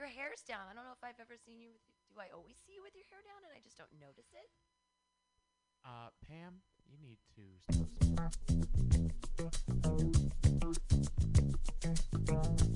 Your hair's down. I don't know if I've ever seen you with. Do I always see you with your hair down and I just don't notice it? Uh, Pam, you need to. Stop.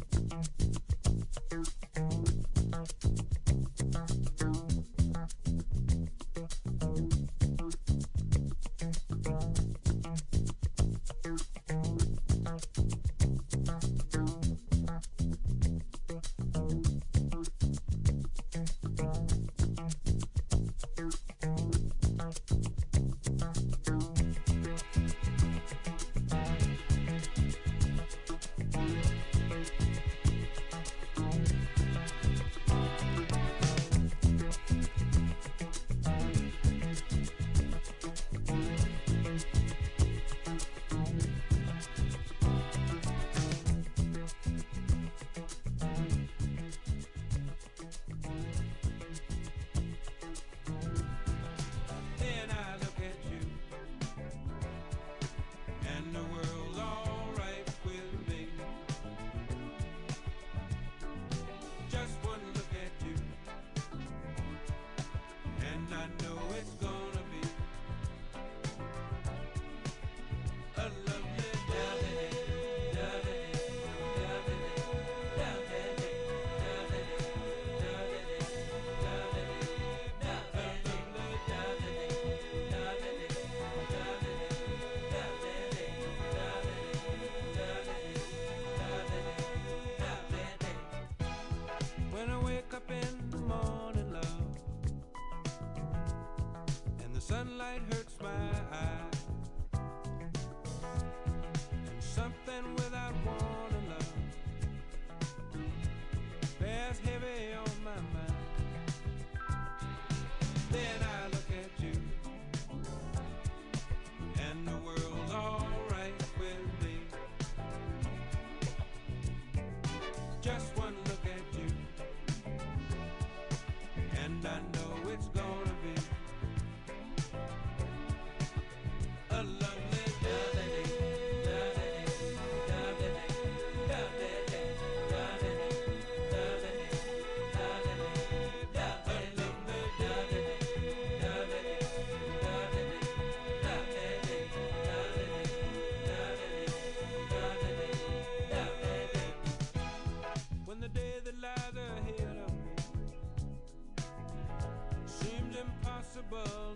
impossible.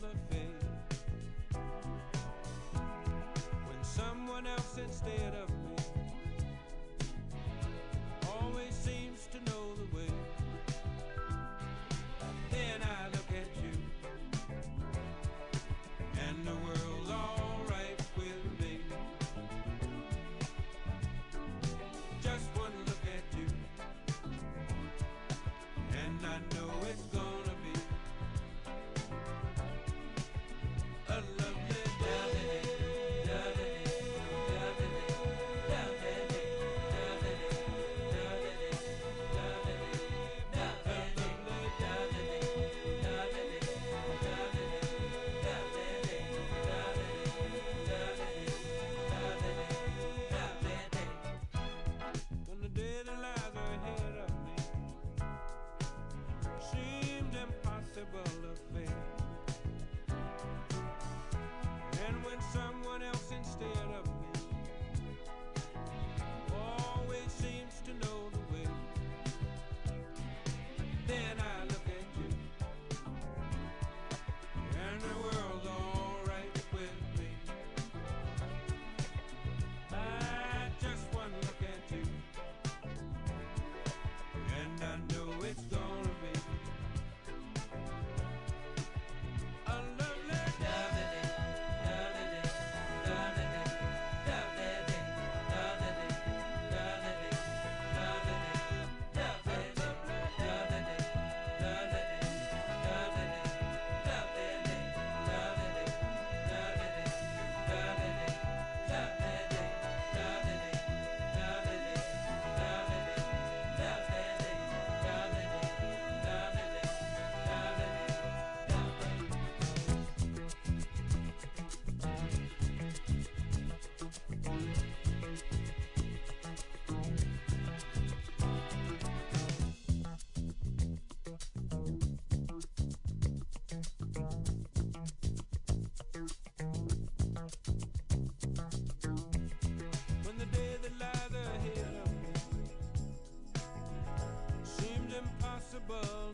trouble.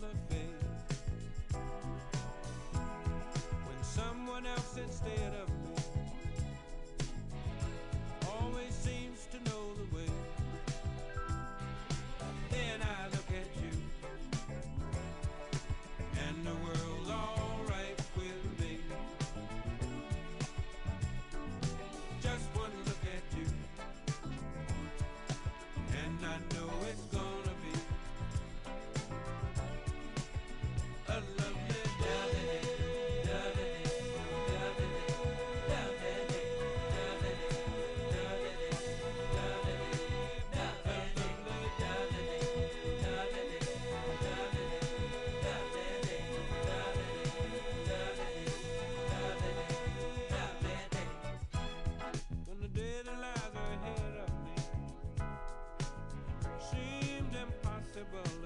Inevitable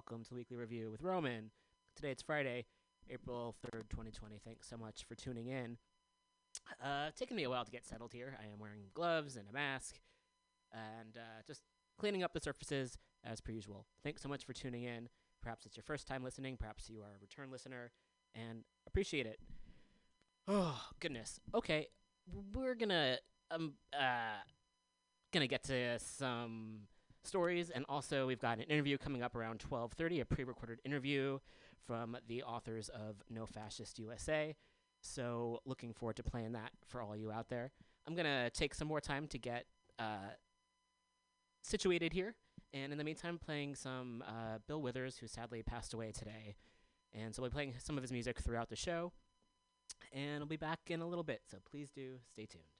welcome to Weekly Review with Roman. Today it's Friday, April 3rd, 2020. Thanks so much for tuning in. Uh, taking me a while to get settled here. I am wearing gloves and a mask and uh, just cleaning up the surfaces as per usual. Thanks so much for tuning in. Perhaps it's your first time listening, perhaps you are a return listener, and appreciate it. Oh, goodness. Okay, we're gonna um uh gonna get to some stories and also we've got an interview coming up around 12:30 a pre-recorded interview from the authors of No Fascist USA so looking forward to playing that for all you out there. I'm to take some more time to get uh, situated here and in the meantime playing some uh, Bill Withers who sadly passed away today. And so we'll be playing some of his music throughout the show and I'll be back in a little bit so please do stay tuned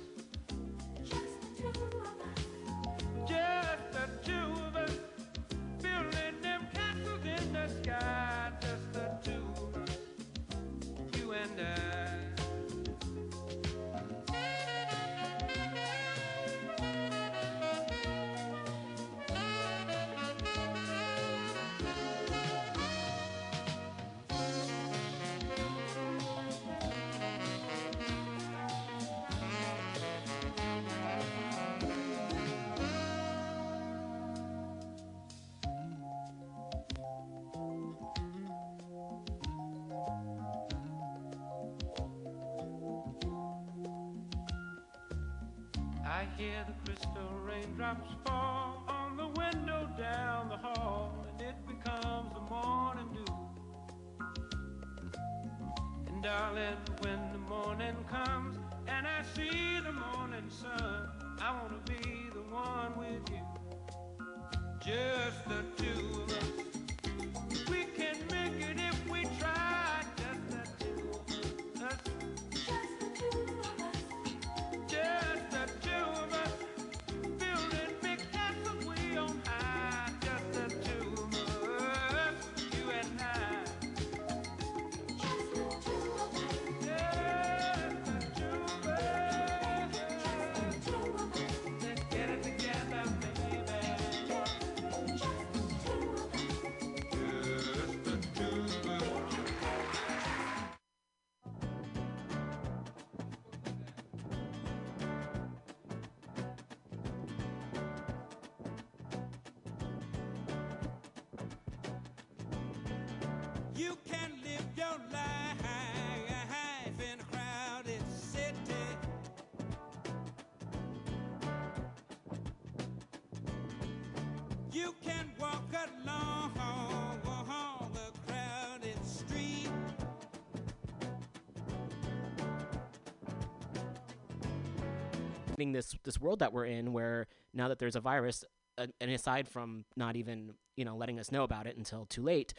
This this world that we're in where now that there's a virus uh, and aside from not even you know letting us know about it until too late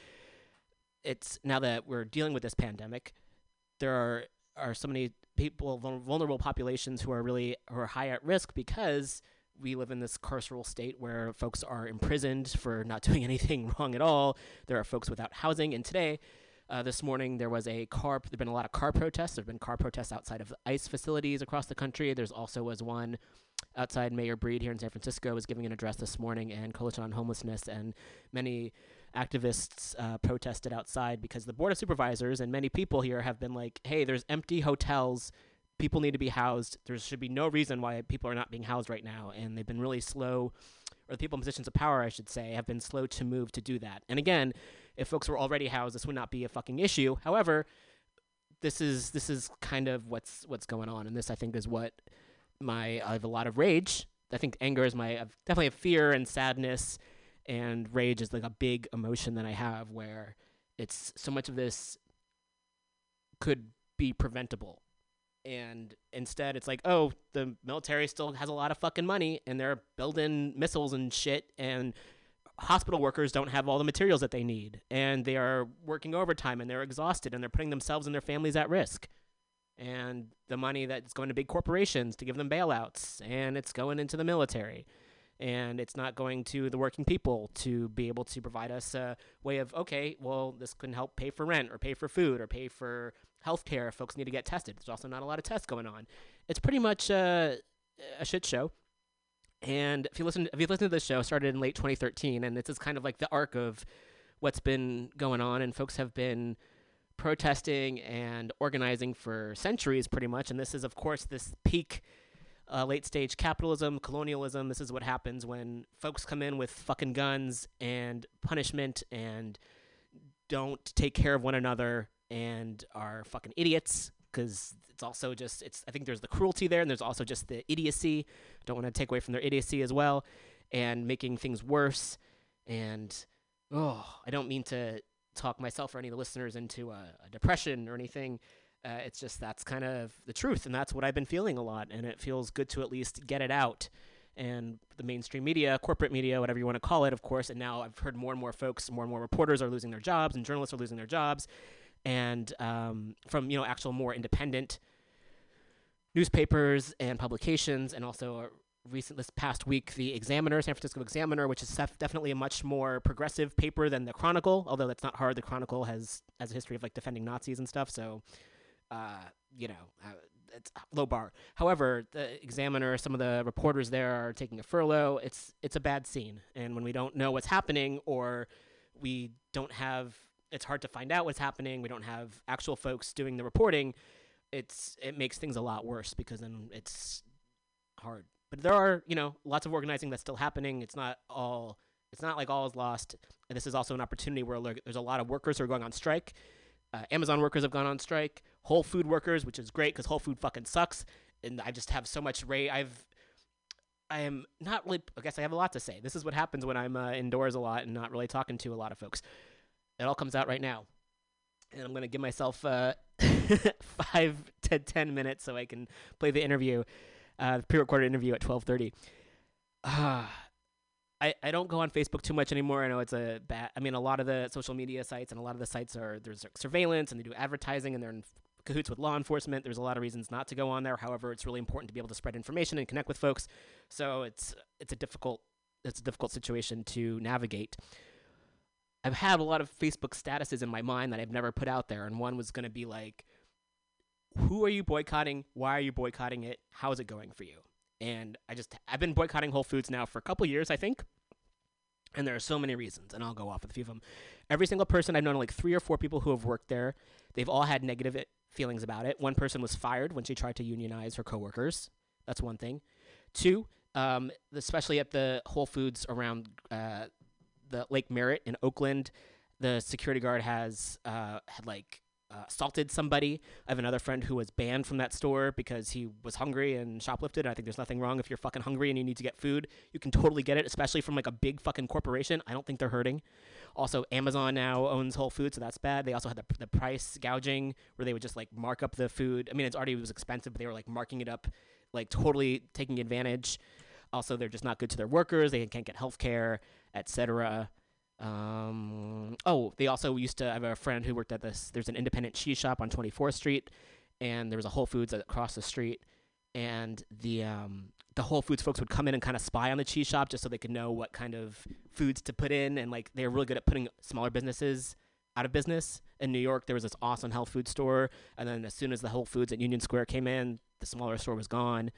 it's now that we're dealing with this pandemic there are are so many people vulnerable populations who are really who are high at risk because we live in this carceral state where folks are imprisoned for not doing anything wrong at all there are folks without housing and today uh, this morning there was a car. There've been a lot of car protests. There've been car protests outside of ICE facilities across the country. There's also was one outside Mayor Breed here in San Francisco was giving an address this morning, and Coalition on Homelessness and many activists uh, protested outside because the board of supervisors and many people here have been like, "Hey, there's empty hotels." People need to be housed. There should be no reason why people are not being housed right now. And they've been really slow, or the people in positions of power, I should say, have been slow to move to do that. And again, if folks were already housed, this would not be a fucking issue. However, this is this is kind of what's what's going on, and this I think is what my I have a lot of rage. I think anger is my definitely have fear and sadness, and rage is like a big emotion that I have where it's so much of this could be preventable. And instead, it's like, oh, the military still has a lot of fucking money, and they're building missiles and shit, and hospital workers don't have all the materials that they need and they are working overtime and they're exhausted and they're putting themselves and their families at risk. And the money that's going to big corporations to give them bailouts and it's going into the military. And it's not going to the working people to be able to provide us a way of okay well this can help pay for rent or pay for food or pay for health care if folks need to get tested there's also not a lot of tests going on it's pretty much uh, a shit show and if you listen, if you listen to this show, started in late 2013, and this is kind of like the arc of what's been going on, and folks have been protesting and organizing for centuries, pretty much. And this is, of course, this peak uh, late stage capitalism, colonialism. This is what happens when folks come in with fucking guns and punishment and don't take care of one another and are fucking idiots because it's also just it's i think there's the cruelty there and there's also just the idiocy. Don't want to take away from their idiocy as well and making things worse and oh i don't mean to talk myself or any of the listeners into a, a depression or anything. Uh, it's just that's kind of the truth and that's what i've been feeling a lot and it feels good to at least get it out. And the mainstream media corporate media whatever you want to call it of course and now i've heard more and more folks more and more reporters are losing their jobs and journalists are losing their jobs and um, from you know actual more independent newspapers and publications, and also uh, recent this past week the Examiner, San Francisco Examiner, which is def- definitely a much more progressive paper than the Chronicle. Although that's not hard. The Chronicle has has a history of like defending Nazis and stuff, so uh, you know. Uh, it's low bar. However, the Examiner, some of the reporters there are taking a furlough. It's it's a bad scene, and when we don't know what's happening, or we don't have, it's hard to find out what's happening. We don't have actual folks doing the reporting. It's it makes things a lot worse because then it's hard. But there are you know lots of organizing that's still happening. It's not all. It's not like all is lost. And this is also an opportunity where there's a lot of workers who are going on strike. Uh, Amazon workers have gone on strike. Whole Food workers, which is great because Whole Food fucking sucks. And I just have so much rage. I've I am not really. I guess I have a lot to say. This is what happens when I'm uh, indoors a lot and not really talking to a lot of folks. It all comes out right now, and I'm gonna give myself uh, five to ten minutes so I can play the interview, uh, the pre-recorded interview at 12:30. Ah. I, I don't go on Facebook too much anymore. I know it's a bad. I mean, a lot of the social media sites and a lot of the sites are there's like surveillance and they do advertising and they're in cahoots with law enforcement. There's a lot of reasons not to go on there. However, it's really important to be able to spread information and connect with folks. So it's it's a difficult it's a difficult situation to navigate. I've had a lot of Facebook statuses in my mind that I've never put out there, and one was going to be like, "Who are you boycotting? Why are you boycotting it? How is it going for you?" And I just I've been boycotting Whole Foods now for a couple years, I think. And there are so many reasons, and I'll go off with a few of them. Every single person I've known, like three or four people who have worked there, they've all had negative feelings about it. One person was fired when she tried to unionize her coworkers. That's one thing. Two, um, especially at the Whole Foods around uh, the Lake Merritt in Oakland, the security guard has uh, had like uh, assaulted somebody. I have another friend who was banned from that store because he was hungry and shoplifted. And I think there's nothing wrong if you're fucking hungry and you need to get food. You can totally get it, especially from like a big fucking corporation. I don't think they're hurting. Also, Amazon now owns Whole Foods, so that's bad. They also had the, the price gouging where they would just like mark up the food. I mean, it's already was expensive, but they were like marking it up, like totally taking advantage. Also, they're just not good to their workers. They can't get health care, etc. Um, oh, they also used to. I have a friend who worked at this. There's an independent cheese shop on 24th Street, and there was a Whole Foods across the street. And the um, the Whole Foods folks would come in and kind of spy on the cheese shop just so they could know what kind of foods to put in. And like they're really good at putting smaller businesses out of business. In New York, there was this awesome health food store, and then as soon as the Whole Foods at Union Square came in, the smaller store was gone.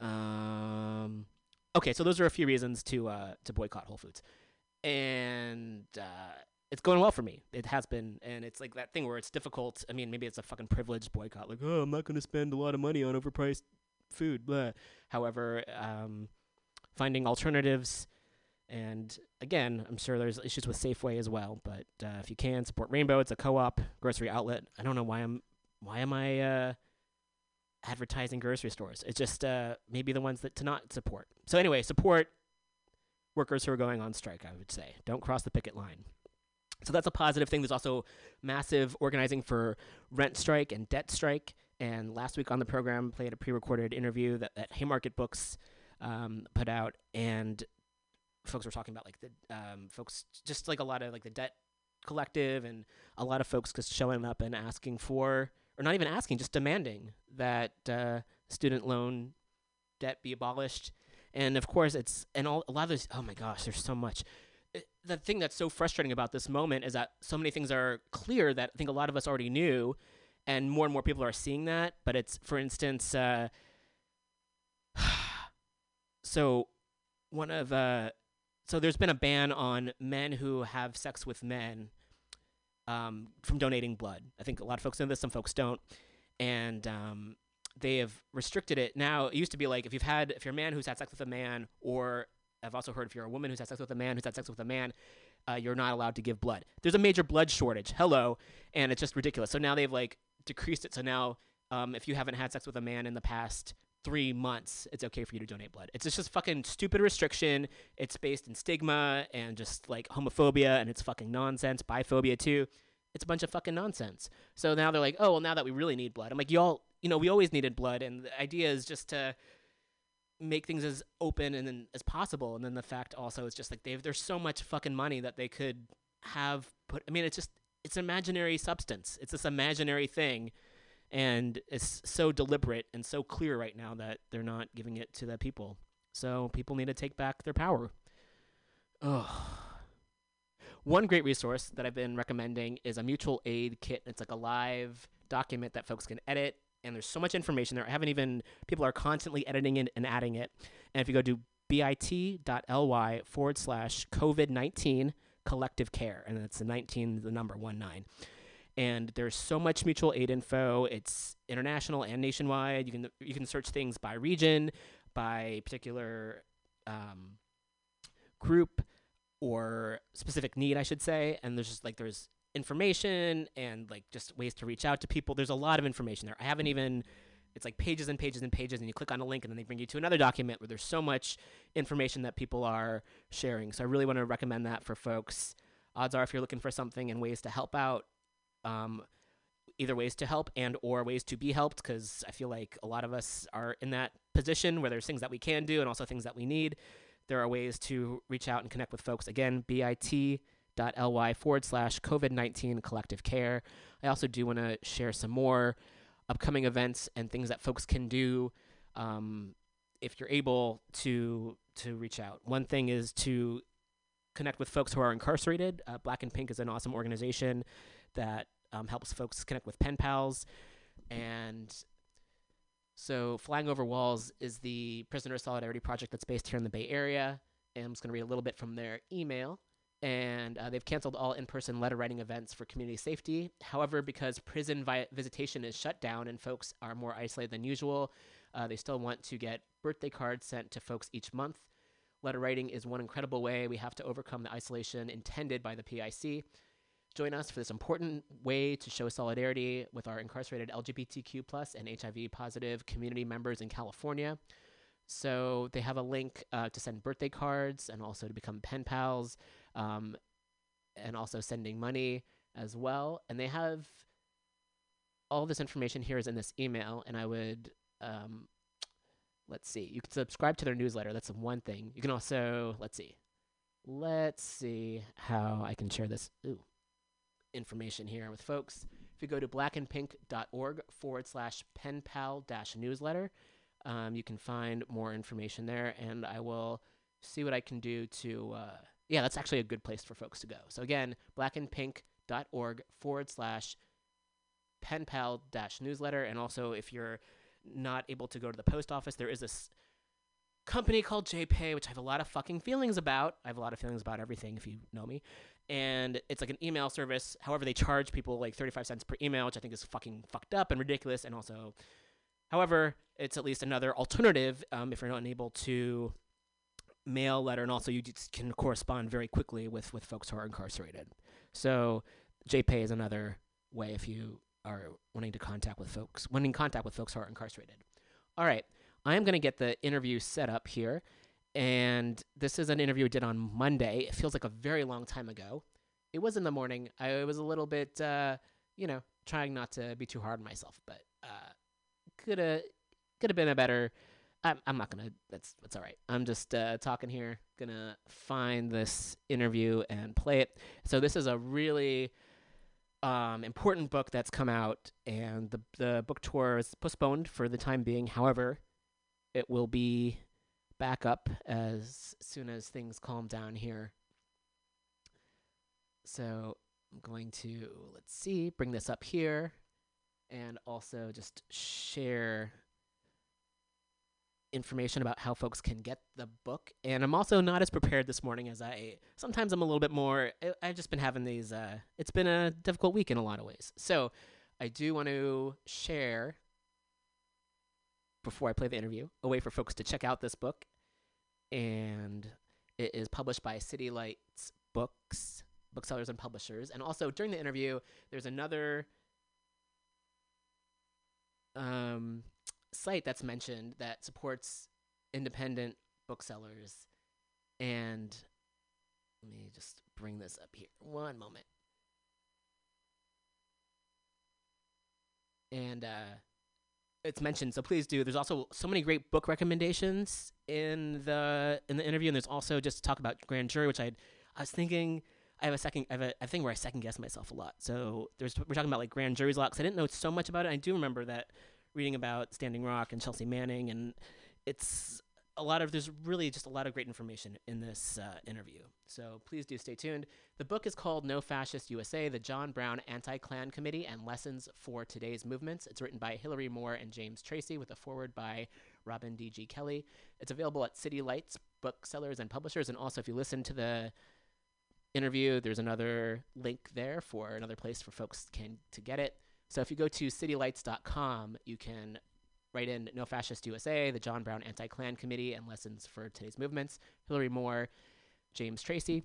Um, okay, so those are a few reasons to uh, to boycott Whole Foods, and uh, it's going well for me. It has been, and it's like that thing where it's difficult. I mean, maybe it's a fucking privileged boycott. Like, oh, I'm not going to spend a lot of money on overpriced food. Blah. However, um, finding alternatives, and again, I'm sure there's issues with Safeway as well. But uh, if you can support Rainbow, it's a co-op grocery outlet. I don't know why I'm why am I uh, advertising grocery stores? It's just uh, maybe the ones that to not support. So anyway, support workers who are going on strike. I would say don't cross the picket line. So that's a positive thing. There's also massive organizing for rent strike and debt strike. And last week on the program, played a pre-recorded interview that, that Haymarket Books um, put out, and folks were talking about like the um, folks, just like a lot of like the debt collective, and a lot of folks just showing up and asking for, or not even asking, just demanding that uh, student loan debt be abolished. And of course, it's and all a lot of this. Oh my gosh, there's so much it- the thing that's so frustrating about this moment is that so many things are clear that I think a lot of us already knew, and more and more people are seeing that. But it's, for instance, uh, so one of uh, so there's been a ban on men who have sex with men um, from donating blood. I think a lot of folks know this, some folks don't, and um, they have restricted it now. It used to be like if you've had if you're a man who's had sex with a man, or I've also heard if you're a woman who's had sex with a man who's had sex with a man, uh, you're not allowed to give blood. There's a major blood shortage. Hello, and it's just ridiculous. So now they've like decreased it. So now, um, if you haven't had sex with a man in the past three months, it's okay for you to donate blood. It's just fucking stupid restriction. It's based in stigma and just like homophobia, and it's fucking nonsense. Biphobia too. It's a bunch of fucking nonsense. So now they're like, oh well, now that we really need blood, I'm like, y'all, you know, we always needed blood, and the idea is just to make things as open and then as possible. And then the fact also is just like they've there's so much fucking money that they could have put. I mean, it's just it's an imaginary substance. It's this imaginary thing, and it's so deliberate and so clear right now that they're not giving it to the people. So people need to take back their power. Ugh. One great resource that I've been recommending is a mutual aid kit. It's like a live document that folks can edit, and there's so much information there. I haven't even people are constantly editing it and adding it. And if you go to bit.ly forward slash COVID 19 collective care, and that's the 19, the number one nine. And there's so much mutual aid info. It's international and nationwide. You can you can search things by region, by particular um, group or specific need, I should say. And there's just like there's information and like just ways to reach out to people. There's a lot of information there. I haven't even it's like pages and pages and pages, and you click on a link, and then they bring you to another document where there's so much information that people are sharing. So I really want to recommend that for folks. Odds are, if you're looking for something and ways to help out, um, either ways to help and or ways to be helped, because I feel like a lot of us are in that position where there's things that we can do and also things that we need. There are ways to reach out and connect with folks. Again, bit.ly forward slash COVID 19 collective care. I also do want to share some more upcoming events and things that folks can do um, if you're able to to reach out. One thing is to connect with folks who are incarcerated. Uh, Black and Pink is an awesome organization that um, helps folks connect with pen pals, and so Flying Over Walls is the prisoner solidarity project that's based here in the Bay Area. And I'm just going to read a little bit from their email and uh, they've canceled all in-person letter writing events for community safety. However, because prison vi- visitation is shut down and folks are more isolated than usual, uh, they still want to get birthday cards sent to folks each month. Letter writing is one incredible way we have to overcome the isolation intended by the PIC. Join us for this important way to show solidarity with our incarcerated LGBTQ plus and HIV positive community members in California. So they have a link uh, to send birthday cards and also to become pen pals um, and also sending money as well. And they have all this information here is in this email, and I would um, let's see. You can subscribe to their newsletter. That's one thing. You can also let's see. Let's see how I can share this ooh, information here with folks. If you go to blackandpink.org forward slash penpal dash newsletter, um, you can find more information there, and I will see what I can do to. Uh, yeah, that's actually a good place for folks to go. So again, blackandpink.org forward slash penpal dash newsletter. And also, if you're not able to go to the post office, there is this company called JPay, which I have a lot of fucking feelings about. I have a lot of feelings about everything if you know me. And it's like an email service. However, they charge people like 35 cents per email, which I think is fucking fucked up and ridiculous. And also, however, it's at least another alternative um, if you're not able to mail letter, and also you can correspond very quickly with with folks who are incarcerated. So JPay is another way if you are wanting to contact with folks, wanting contact with folks who are incarcerated. All right, I am going to get the interview set up here, and this is an interview I did on Monday. It feels like a very long time ago. It was in the morning. I was a little bit, uh, you know, trying not to be too hard on myself, but uh, could have could have been a better I'm, I'm not gonna. That's that's all right. I'm just uh, talking here. Gonna find this interview and play it. So this is a really um, important book that's come out, and the the book tour is postponed for the time being. However, it will be back up as soon as things calm down here. So I'm going to let's see, bring this up here, and also just share information about how folks can get the book. And I'm also not as prepared this morning as I sometimes I'm a little bit more. I, have just been having these. Uh, it's been a difficult week in a lot of ways. So I do want to share before I play the interview a way for folks to check out this book. And it is published by City Lights Books, booksellers and publishers. And also during the interview, there's another um, site that's mentioned that supports independent booksellers. And let me just bring this up here. One moment. And uh, it's mentioned, so please do. There's also so many great book recommendations in the in the interview, and there's also just to talk about grand jury, which I I was thinking. I have a second. I have a, a thing where I second guess myself a lot. So there's we're talking about like grand juries a lot because I didn't know so much about it. I do remember that reading about Standing Rock and Chelsea Manning, and it's a lot of there's really just a lot of great information in this uh, interview. So please do stay tuned. The book is called No Fascist USA: The John Brown Anti-Klan Committee and Lessons for Today's Movements. It's written by Hilary Moore and James Tracy with a foreword by Robin D.G. Kelley. It's available at City Lights booksellers and publishers, and also if you listen to the interview, there's another link there for another place for folks can to get it. So if you go to citylights.com, you can write in No Fascist USA, the John Brown Anti Klan Committee, and lessons for today's movements, Hilary Moore, James Tracy.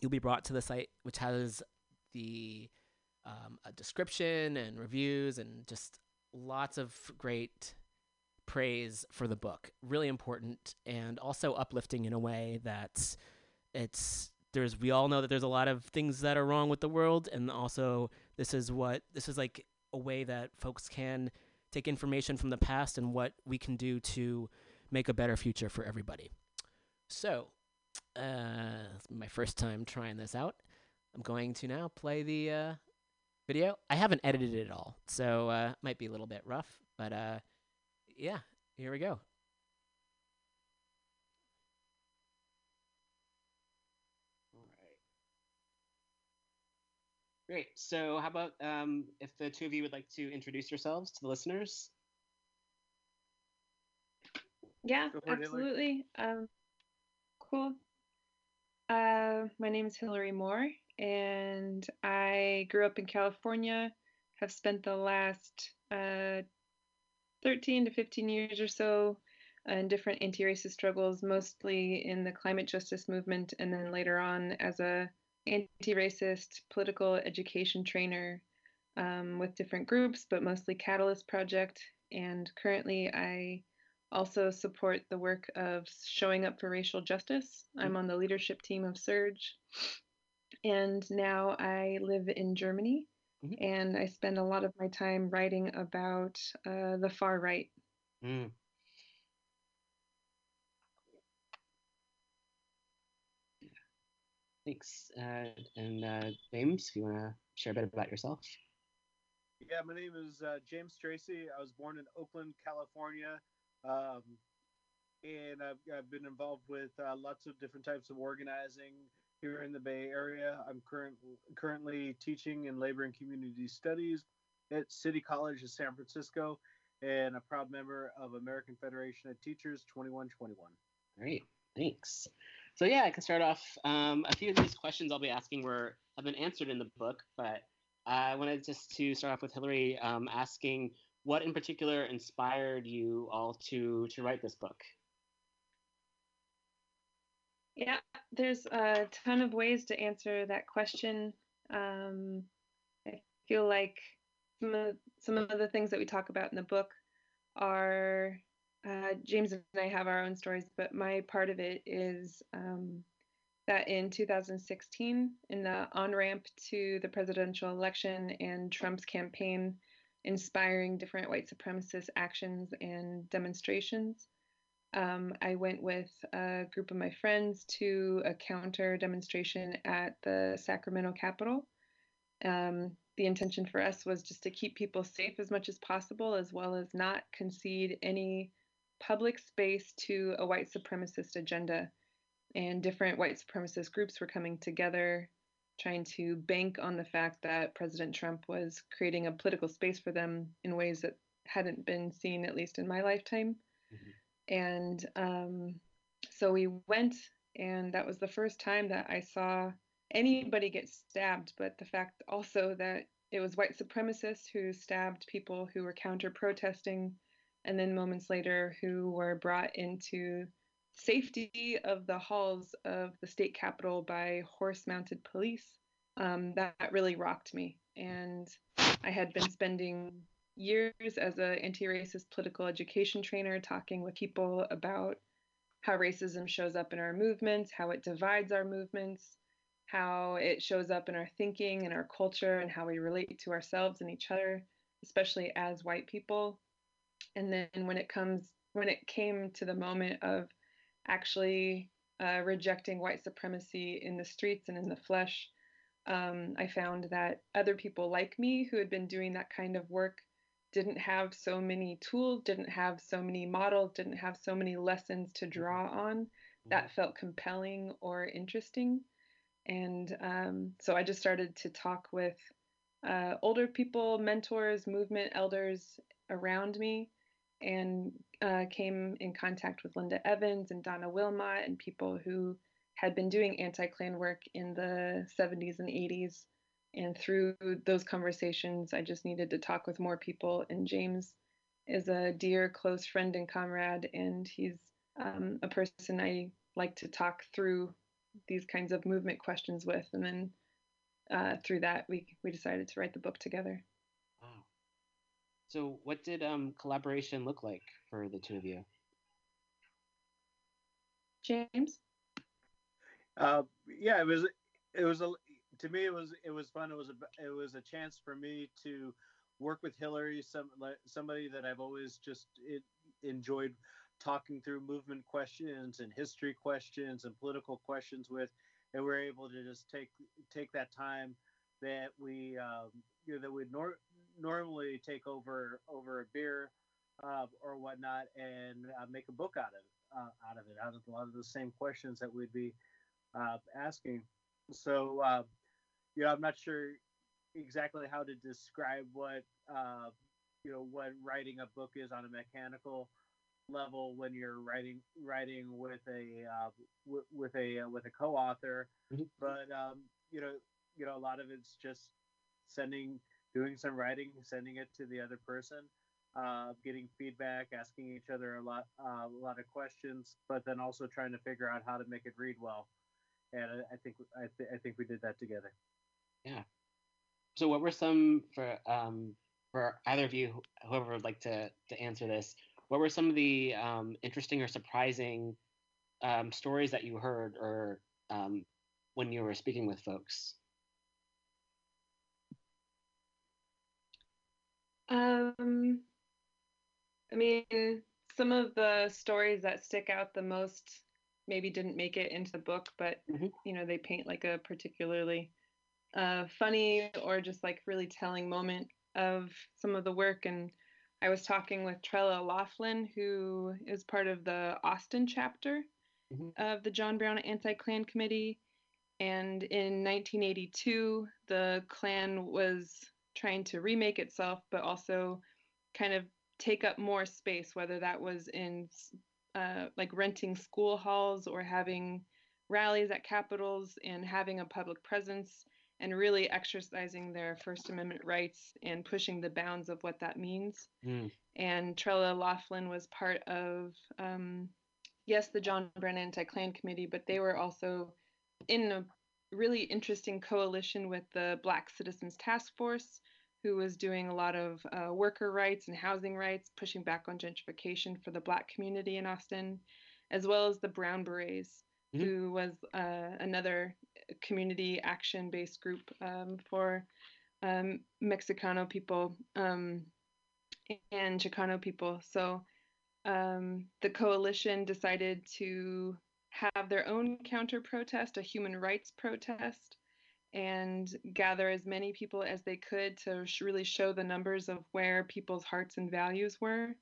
You'll be brought to the site, which has the um, a description and reviews and just lots of great praise for the book. Really important and also uplifting in a way that it's there's we all know that there's a lot of things that are wrong with the world and also this is what this is like a way that folks can take information from the past and what we can do to make a better future for everybody. So, uh, my first time trying this out. I'm going to now play the uh, video. I haven't edited it at all, so uh, might be a little bit rough, but uh, yeah, here we go. All right. Great. So, how about um, if the two of you would like to introduce yourselves to the listeners? Yeah, Go for it, Hilary. absolutely. Um, cool. Uh, my name is Hilary Moore, and I grew up in California. Have spent the last uh, 13 to 15 years or so in different anti-racist struggles, mostly in the climate justice movement, and then later on as a anti-racist political education trainer um, with different groups, but mostly Catalyst Project. And currently, I also support the work of showing up for racial justice. I'm on the leadership team of SURJ. And now I live in Germany Mhm. and I spend a lot of my time writing about uh, the far right. Mm. Thanks. Uh, and uh, James, if you want to share a bit about yourself. Yeah, my name is uh, James Tracy. I was born in Oakland, California, um, and I've, I've been involved with uh, lots of different types of organizing here in the Bay Area. I'm current, currently teaching in labor and community studies at City College of San Francisco, and a proud member of American Federation of Teachers 2121. Great, thanks. So yeah, I can start off. Um, a few of these questions I'll be asking were have been answered in the book, but I wanted just to start off with Hilary um, asking what in particular inspired you all to to write this book. Yeah, there's a ton of ways to answer that question. Um, I feel like some of, some of the things that we talk about in the book are uh, James and I have our own stories, but my part of it is um, that in 2016, in the on ramp to the presidential election and Trump's campaign, inspiring different white supremacist actions and demonstrations. Um, I went with a group of my friends to a counter demonstration at the Sacramento Capitol. Um, the intention for us was just to keep people safe as much as possible, as well as not concede any public space to a white supremacist agenda. And different white supremacist groups were coming together, trying to bank on the fact that President Trump was creating a political space for them in ways that hadn't been seen, at least in my lifetime. And um, so we went, and that was the first time that I saw anybody get stabbed. But the fact also that it was white supremacists who stabbed people who were counter protesting, and then moments later who were brought into safety of the halls of the state capitol by horse mounted police. Um, that really rocked me. And I had been spending years as an anti-racist political education trainer talking with people about how racism shows up in our movements, how it divides our movements, how it shows up in our thinking and our culture and how we relate to ourselves and each other, especially as white people. And then when it comes when it came to the moment of actually uh, rejecting white supremacy in the streets and in the flesh, um, I found that other people like me who had been doing that kind of work didn't have so many tools, didn't have so many models, didn't have so many lessons to draw on that felt compelling or interesting. And um, so I just started to talk with uh, older people, mentors, movement elders around me, and uh, came in contact with Linda Evans and Donna Willmott and people who had been doing anti Klan work in the 70s and 80s. And through those conversations, I just needed to talk with more people. And James is a dear, close friend and comrade, and he's um, a person I like to talk through these kinds of movement questions with. And then uh, through that, we we decided to write the book together. Wow. So, what did um, collaboration look like for the two of you? James? Uh, yeah, it was it was a to me it was it was fun. It was a it was a chance for me to work with Hilary, some like somebody that I've always just it, enjoyed talking through movement questions and history questions and political questions with, and we're able to just take take that time that we um, you know that we'd nor- normally take over over a beer uh, or whatnot and uh, make a book out of it, uh, out of it out of a lot of the same questions that we'd be uh, asking. So uh, you know I'm not sure exactly how to describe what uh, you know what writing a book is on a mechanical level when you're writing writing with a uh, w- with a uh, with a co-author Mhm. but um, you know you know a lot of it's just sending doing some writing sending it to the other person uh, getting feedback asking each other a lot uh, a lot of questions but then also trying to figure out how to make it read well and I, I think I, th- I think we did that together Yeah. So, what were some for um, for either of you, whoever would like to to answer this? What were some of the um, interesting or surprising um, stories that you heard or um, when you were speaking with folks? Um, I mean, some of the stories that stick out the most maybe didn't make it into the book, but Mhm. you know, they paint like a particularly uh, funny or just like really telling moment of some of the work. And I was talking with Trella Laughlin, who is part of the Austin chapter Mhm. of the John Brown Anti Klan Committee. And in 1982, the Klan was trying to remake itself, but also kind of take up more space, whether that was in uh, like renting school halls or having rallies at capitals and having a public presence and really exercising their First Amendment rights and pushing the bounds of what that means. Mm. And Trella Laughlin was part of, um, yes, the John Brown Anti Klan Committee, but they were also in a really interesting coalition with the Black Citizens Task Force, who was doing a lot of uh, worker rights and housing rights, pushing back on gentrification for the Black community in Austin, as well as the Brown Berets, Mhm. who was uh, another community action based group um, for um, Mexicano people um, and Chicano people. So um, the coalition decided to have their own counter protest, a human rights protest, and gather as many people as they could to sh- really show the numbers of where people's hearts and values were.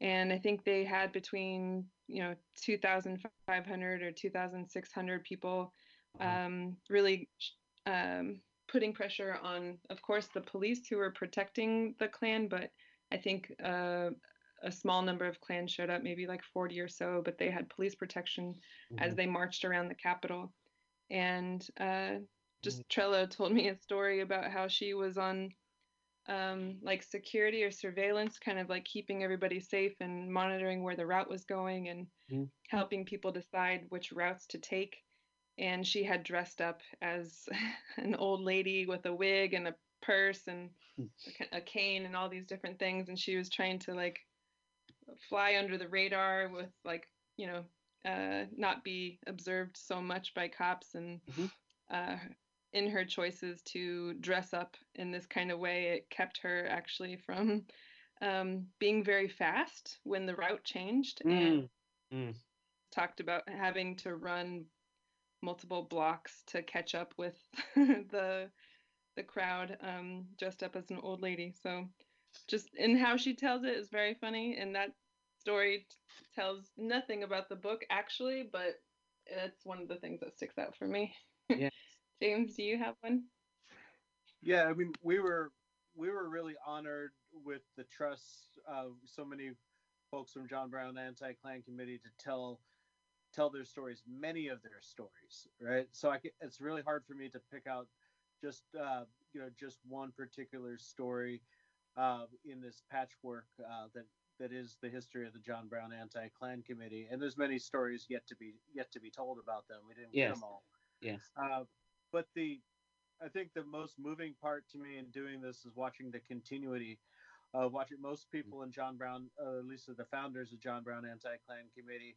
And I think they had between you know 2,500 or 2,600 people um, really um, putting pressure on, of course, the police who were protecting the Klan, but I think uh, a small number of clans showed up, maybe like 40 or so, but they had police protection as Mhm. they marched around the Capitol. And uh, just Trella told me a story about how she was on um, like security or surveillance, kind of like keeping everybody safe and monitoring where the route was going and Mhm. helping people decide which routes to take. And she had dressed up as an old lady with a wig and a purse and a cane and all these different things. And she was trying to like fly under the radar with like, you know, uh, not be observed so much by cops and Mhm. uh, in her choices to dress up in this kind of way, it kept her actually from um, being very fast when the route changed and Mm. Mm. talked about having to run multiple blocks to catch up with the the crowd um, dressed up as an old lady. So just in how she tells it is very funny, and that story t- tells nothing about the book actually, but it's one of the things that sticks out for me. Yeah. James, do you have one? Yeah, I mean, we were we were really honored with the trust of so many folks from John Brown Anti Klan Committee to tell tell their stories, many of their stories, right? So I ca- it's really hard for me to pick out just uh, you know just one particular story uh, in this patchwork uh, that that is the history of the John Brown Anti Klan Committee, and there's many stories yet to be yet to be told about them. We didn't get them all. Yes. Uh, but the I think the most moving part to me in doing this is watching the continuity Uh, watching most people in John Brown, uh, at least the founders of John Brown Anti-Klan Committee,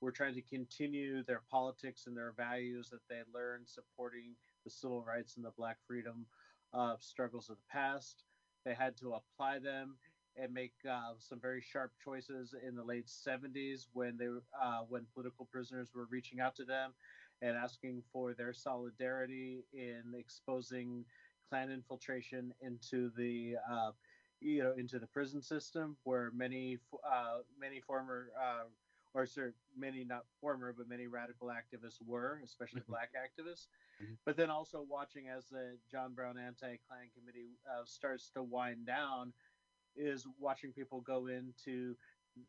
were trying to continue their politics and their values that they learned supporting the civil rights and the Black freedom uh, struggles of the past. They had to apply them and make uh, some very sharp choices in the late 70s when they uh, when political prisoners were reaching out to them and asking for their solidarity in exposing Klan infiltration into the uh, you know into the prison system, where many uh, many former uh, or sorry, many not former but many radical activists were, especially Mhm. black activists. Mhm. But then also watching as the John Brown Anti-Klan Committee uh, starts to wind down, is watching people go into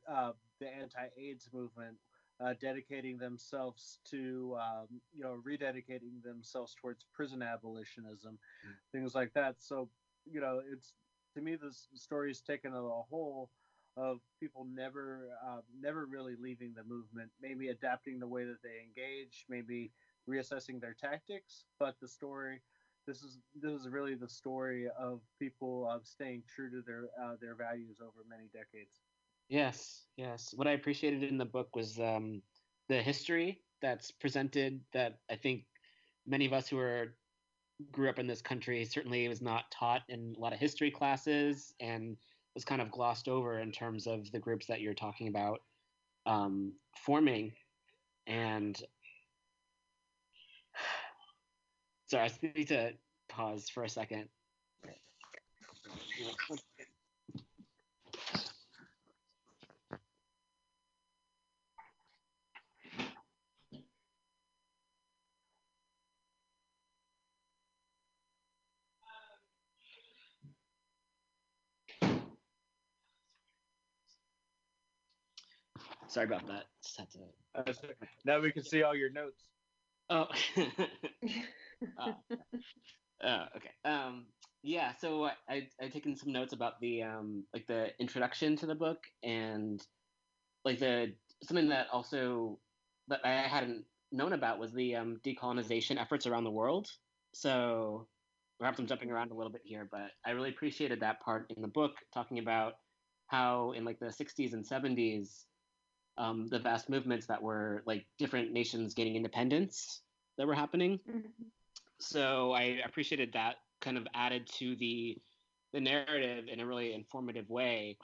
uh, the anti-AIDS movement, uh, dedicating themselves to, um, you know, rededicating themselves towards prison abolitionism, Mm. things like that. So, you know, it's to me this story is taken as a whole of people never, uh, never really leaving the movement, maybe adapting the way that they engage, maybe reassessing their tactics, but the story. This is this is really the story of people uh, staying true to their uh, their values over many decades. Yes, yes. What I appreciated in the book was um, the history that's presented. That I think many of us who are grew up in this country certainly was not taught in a lot of history classes and was kind of glossed over in terms of the groups that you're talking about um, forming. And sorry, I need to pause for a second. Sorry about that. Just had to. Now we can see all your notes. Oh. uh, uh, okay. Um, yeah. So I I I taken some notes about the um like the introduction to the book and like the something that also that I hadn't known about was the um, decolonization efforts around the world. So perhaps I'm jumping around a little bit here, but I really appreciated that part in the book talking about how in like the 60s and 70s um, the vast movements that were like different nations gaining independence that were happening. So I appreciated that kind of added to the the narrative in a really informative way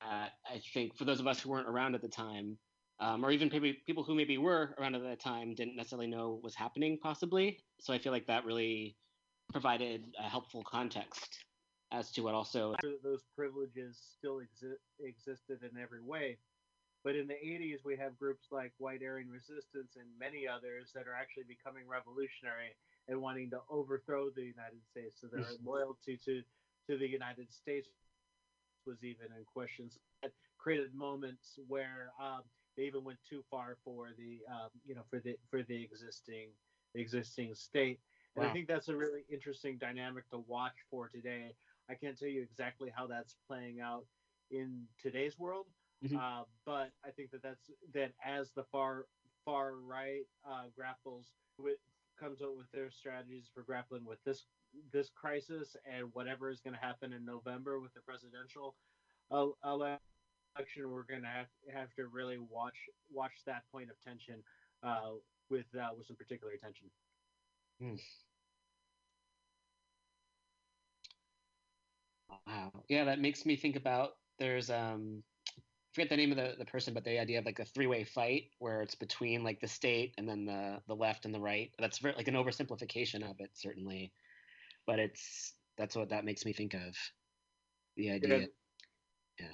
that I think for those of us who weren't around at the time, um, or even maybe people who maybe were around at the time didn't necessarily know was happening possibly. So I feel like that really provided a helpful context as to what also Those privileges still exi- existed in every way. But in the 80s, we have groups like White Aryan Resistance and many others that are actually becoming revolutionary and wanting to overthrow the United States. So their loyalty to, to the United States was even in question. So that created moments where um, they even went too far for the um, you know for the for the existing existing state. And I think that's a really interesting dynamic to watch for today. I can't tell you exactly how that's playing out in today's world, Mhm. uh, but I think that that's that as the far far right uh, grapples with comes up with their strategies for grappling with this this crisis and whatever is going to happen in November with the presidential uh, election, we're going to have have to really watch watch that point of tension uh, with uh, with some particular attention. Wow. Yeah, that makes me think about there's um forget the name of the, the person, but the idea of like a three way fight where it's between like the state and then the the left and the right. That's very like an oversimplification of it, certainly. But it's that's what that makes me think of. The idea. Yeah.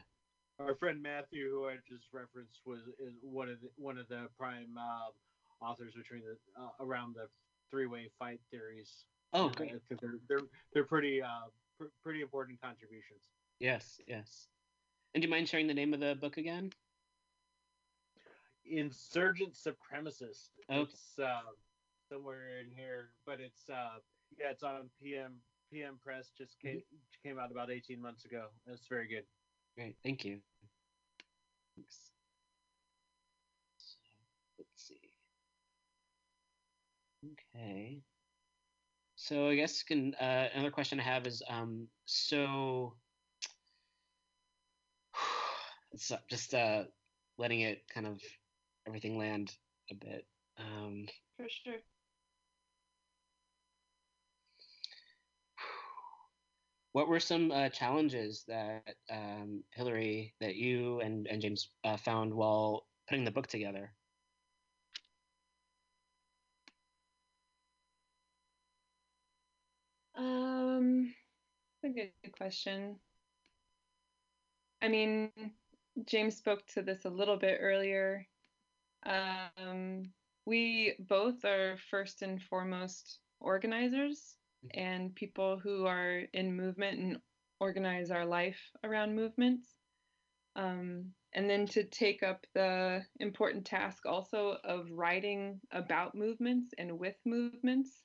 Our friend Matthew, who I just referenced, was is one of the, one of the prime uh, authors between the uh, around the three way fight theories. Oh, great. think they're they're they're pretty uh pr- pretty important contributions. Yes, yes. And do you mind sharing the name of the book again? Insurgent supremacist. Okay. It's uh, somewhere in here, but it's uh, yeah, it's on PM PM Press. Just came came out about eighteen months ago. It's very good. Great, thank you. Thanks. So, let's see. Okay. So I guess can uh, another question I have is um so so just uh, letting it kind of everything land a bit. Um, For sure. what were some uh, challenges that um, Hilary, that you and, and James uh, found while putting the book together? Um, that's a good question. I mean, James spoke to this a little bit earlier. Um, we both are first and foremost organizers and people who are in movement and organize our life around movements. Um, and then to take up the important task also of writing about movements and with movements,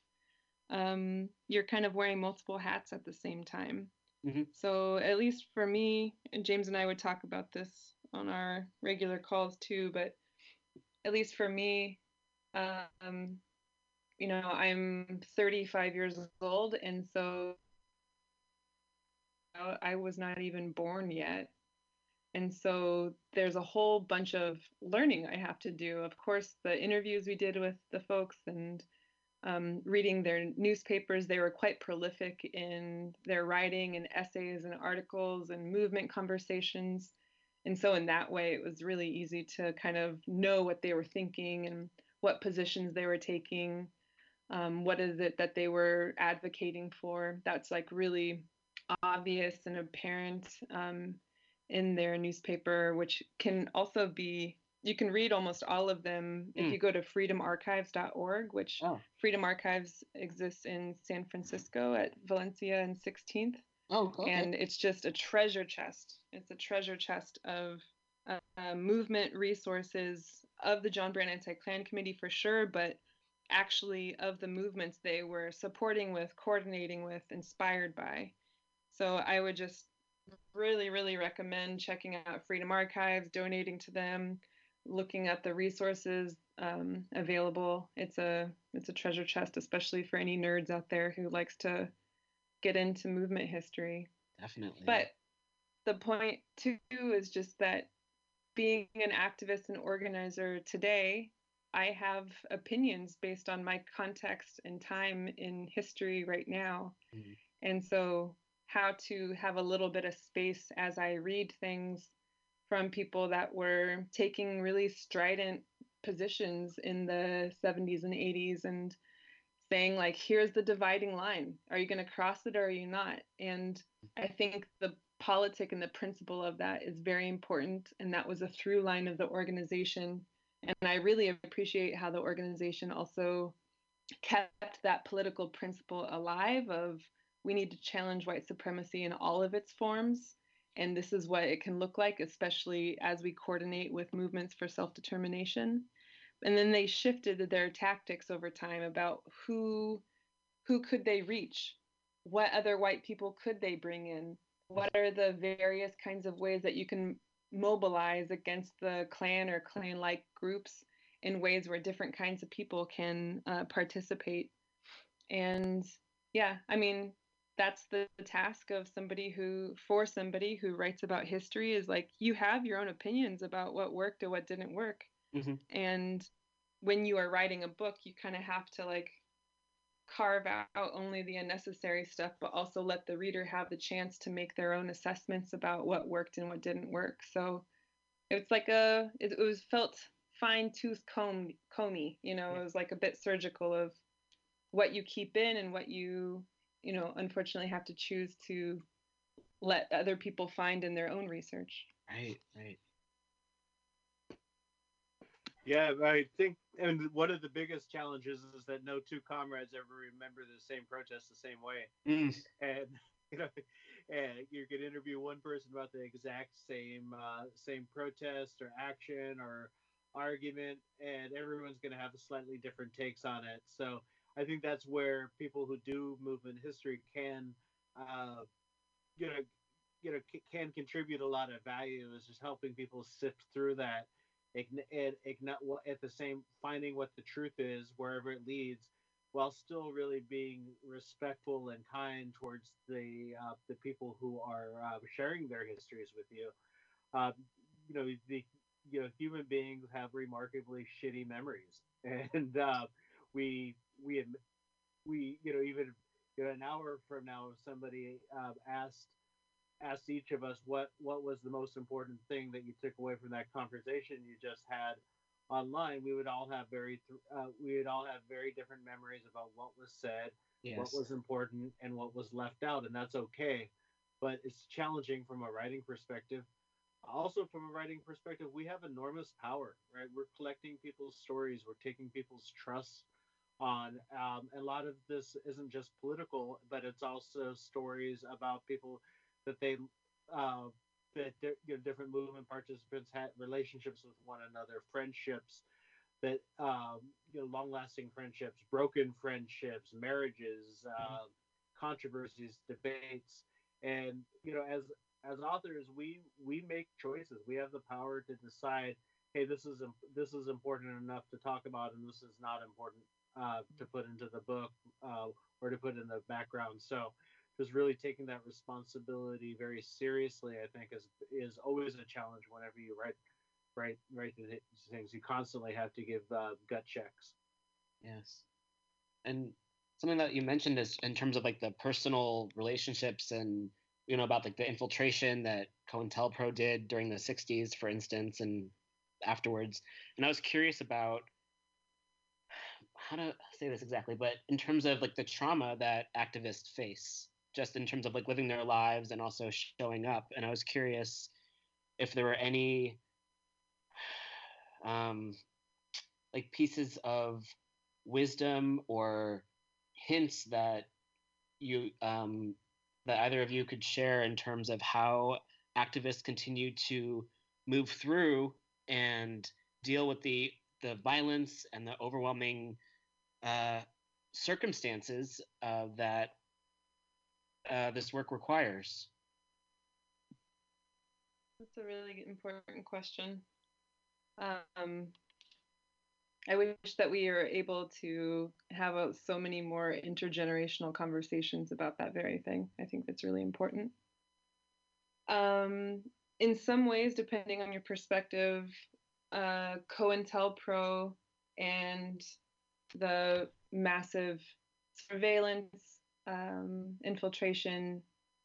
um, you're kind of wearing multiple hats at the same time. Mhm. So, at least for me, and James and I would talk about this on our regular calls too, but at least for me, um, you know, I'm 35 years old, and so I was not even born yet. And so there's a whole bunch of learning I have to do. Of course, the interviews we did with the folks and um, reading their newspapers, they were quite prolific in their writing and essays and articles and movement conversations. And so, in that way, it was really easy to kind of know what they were thinking and what positions they were taking. Um, what is it that they were advocating for? That's like really obvious and apparent um, in their newspaper, which can also be, you can read almost all of them if Mm. you go to freedomarchives.org, which Oh, Freedom Archives exists in San Francisco at Valencia and 16th. oh, okay. And it's just a treasure chest. It's a treasure chest of uh, uh, movement resources of the John Brown Anti Klan Committee for sure, but actually of the movements they were supporting with, coordinating with, inspired by. So I would just really, really recommend checking out Freedom Archives, donating to them, looking at the resources um, available. It's a it's a treasure chest, especially for any nerds out there who likes to get into movement history. Definitely. But the point too is just that being an activist and organizer today, I have opinions based on my context and time in history right now. Mhm. And so, how to have a little bit of space as I read things from people that were taking really strident positions in the 70s and 80s and saying like here's the dividing line. Are you going to cross it or are you not? And i think the politic and the principle of that is very important and that was a through line of the organization. And i really appreciate how the organization also kept that political principle alive of we need to challenge white supremacy in all of its forms and this is what it can look like especially as we coordinate with movements for self-determination. And then they shifted their tactics over time about who who could they reach? What other white people could they bring in? What are the various kinds of ways that you can mobilize against the Klan or Klan like groups in ways where different kinds of people can uh, participate. And yeah, I mean, that's the task of somebody who, for somebody who writes about history, is like you have your own opinions about what worked or what didn't work. Mhm. And when you are writing a book, you kind of have to like carve out only the unnecessary stuff, but also let the reader have the chance to make their own assessments about what worked and what didn't work. So it's like a, it, it was felt fine tooth comb, comey, you know, it was like a bit surgical of what you keep in and what you, you know, unfortunately have to choose to let other people find in their own research. right, right. Yeah, I think, and one of the biggest challenges is that no two comrades ever remember the same protest the same way. Mm, and you know, and you could interview one person about the exact same uh, same protest or action or argument, and everyone's going to have a slightly different takes on it. So I think that's where people who do movement history can, uh, you know, you know, can contribute a lot of value. Is just helping people sift through that, and at the same finding what the truth is wherever it leads, while still really being respectful and kind towards the uh, the people who are uh, sharing their histories with you. Uh, you know the you know human beings have remarkably shitty memories, and uh, we we adm- we you know even you know an hour from now if somebody um, asked asked each of us what what was the most important thing that you took away from that conversation you just had online we would all have very th- uh, we would all have very different memories about what was said Yes. what was important and what was left out and that's okay. But it's challenging from a writing perspective. Also from a writing perspective we have enormous power right? We're collecting people's stories we're taking people's trust on um, a lot of this isn't just political but it's also stories about people that they uh, that you know, different movement participants had relationships with one another friendships that um, you know long-lasting friendships broken friendships marriages uh, controversies debates. And you know as as authors we we make choices. We have the power to decide hey this is this is important enough to talk about and this is not important uh, to put into the book uh, or to put in the background so just really taking that responsibility very seriously i think is is always a challenge whenever you write write write things you constantly have to give uh, gut checks Yes. And something that you mentioned is in terms of like the personal relationships and you know about like the infiltration that COINTELPRO did during the 60s for instance and afterwards. And I was curious about how to say this exactly, but in terms of like the trauma that activists face just in terms of like living their lives and also showing up and I was curious if there were any um like pieces of wisdom or hints that you um, that either of you could share in terms of how activists continue to move through and deal with the the violence and the overwhelming uh, circumstances uh, that uh, this work requires. That's a really important question. Um, I wish that we are able to have so many more intergenerational conversations about that very thing. I think that's really important. Um, in some ways, depending on your perspective, uh, COINTELPRO and the massive surveillance, um, infiltration,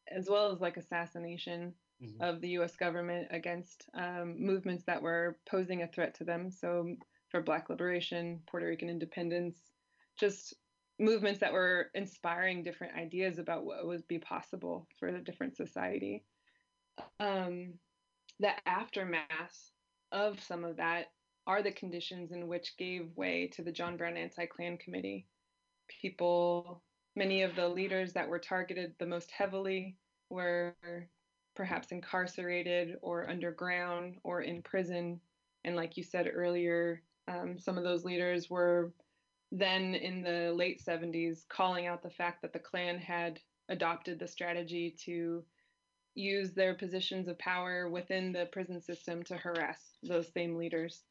as well as like assassination Mhm. of the US government against um, movements that were posing a threat to them. So, for Black liberation, Puerto Rican independence, just movements that were inspiring different ideas about what would be possible for a different society. Um, the aftermath of some of that are the conditions in which gave way to the John Brown Anti Klan Committee. People, many of the leaders that were targeted the most heavily were perhaps incarcerated or underground or in prison. And like you said earlier, um, some of those leaders were then in the late 70s calling out the fact that the Klan had adopted the strategy to use their positions of power within the prison system to harass those same leaders.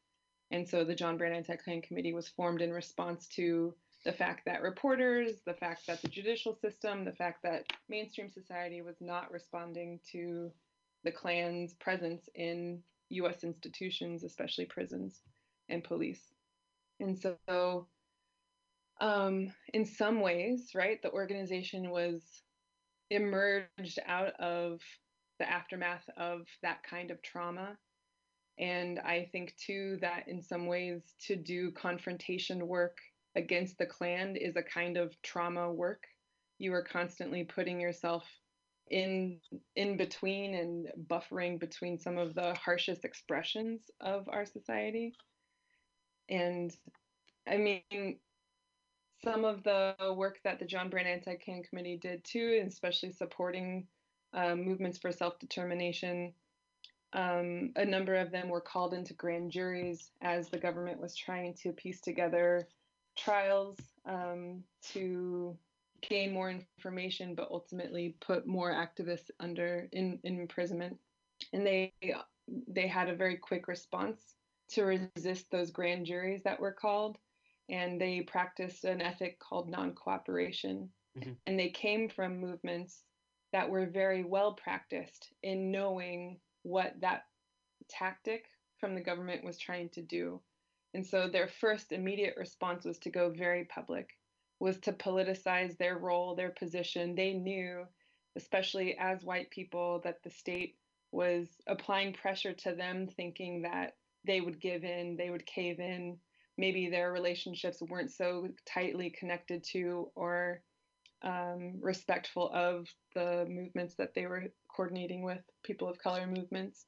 And so the John Brown Anti Klan Committee was formed in response to the fact that reporters, the fact that the judicial system, the fact that mainstream society was not responding to the Klan's presence in US institutions, especially prisons and police. And so, um, in some ways, right, the organization was emerged out of the aftermath of that kind of trauma. And I think, too, that in some ways, to do confrontation work against the Klan is a kind of trauma work. You are constantly putting yourself in in between and buffering between some of the harshest expressions of our society. And I mean, some of the work that the John Brown Anti-Klan Committee did too, especially supporting um, movements for self-determination. Um, a number of them were called into grand juries as the government was trying to piece together trials um, to gain more information, but ultimately put more activists under in, in imprisonment. And they they had a very quick response to resist those grand juries that were called, and they practiced an ethic called non-cooperation. Mhm. And they came from movements that were very well practiced in knowing what that tactic from the government was trying to do. And so their first immediate response was to go very public, was to politicize their role, their position. They knew, especially as white people, that the state was applying pressure to them, thinking that they would give in, they would cave in. Maybe their relationships weren't so tightly connected to or um, respectful of the movements that they were coordinating with, people of color movements.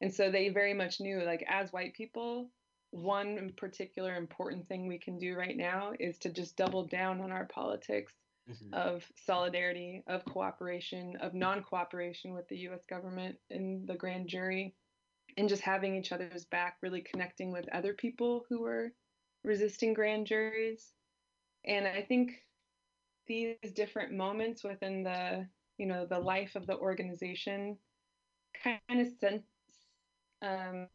And so they very much knew, like, as white people, one particular important thing we can do right now is to just double down on our politics Mhm. of solidarity, of cooperation, of non cooperation with the US government and the grand jury, and just having each other's back, really connecting with other people who were resisting grand juries. And I think these different moments within the you know the life of the organization kind of sense um,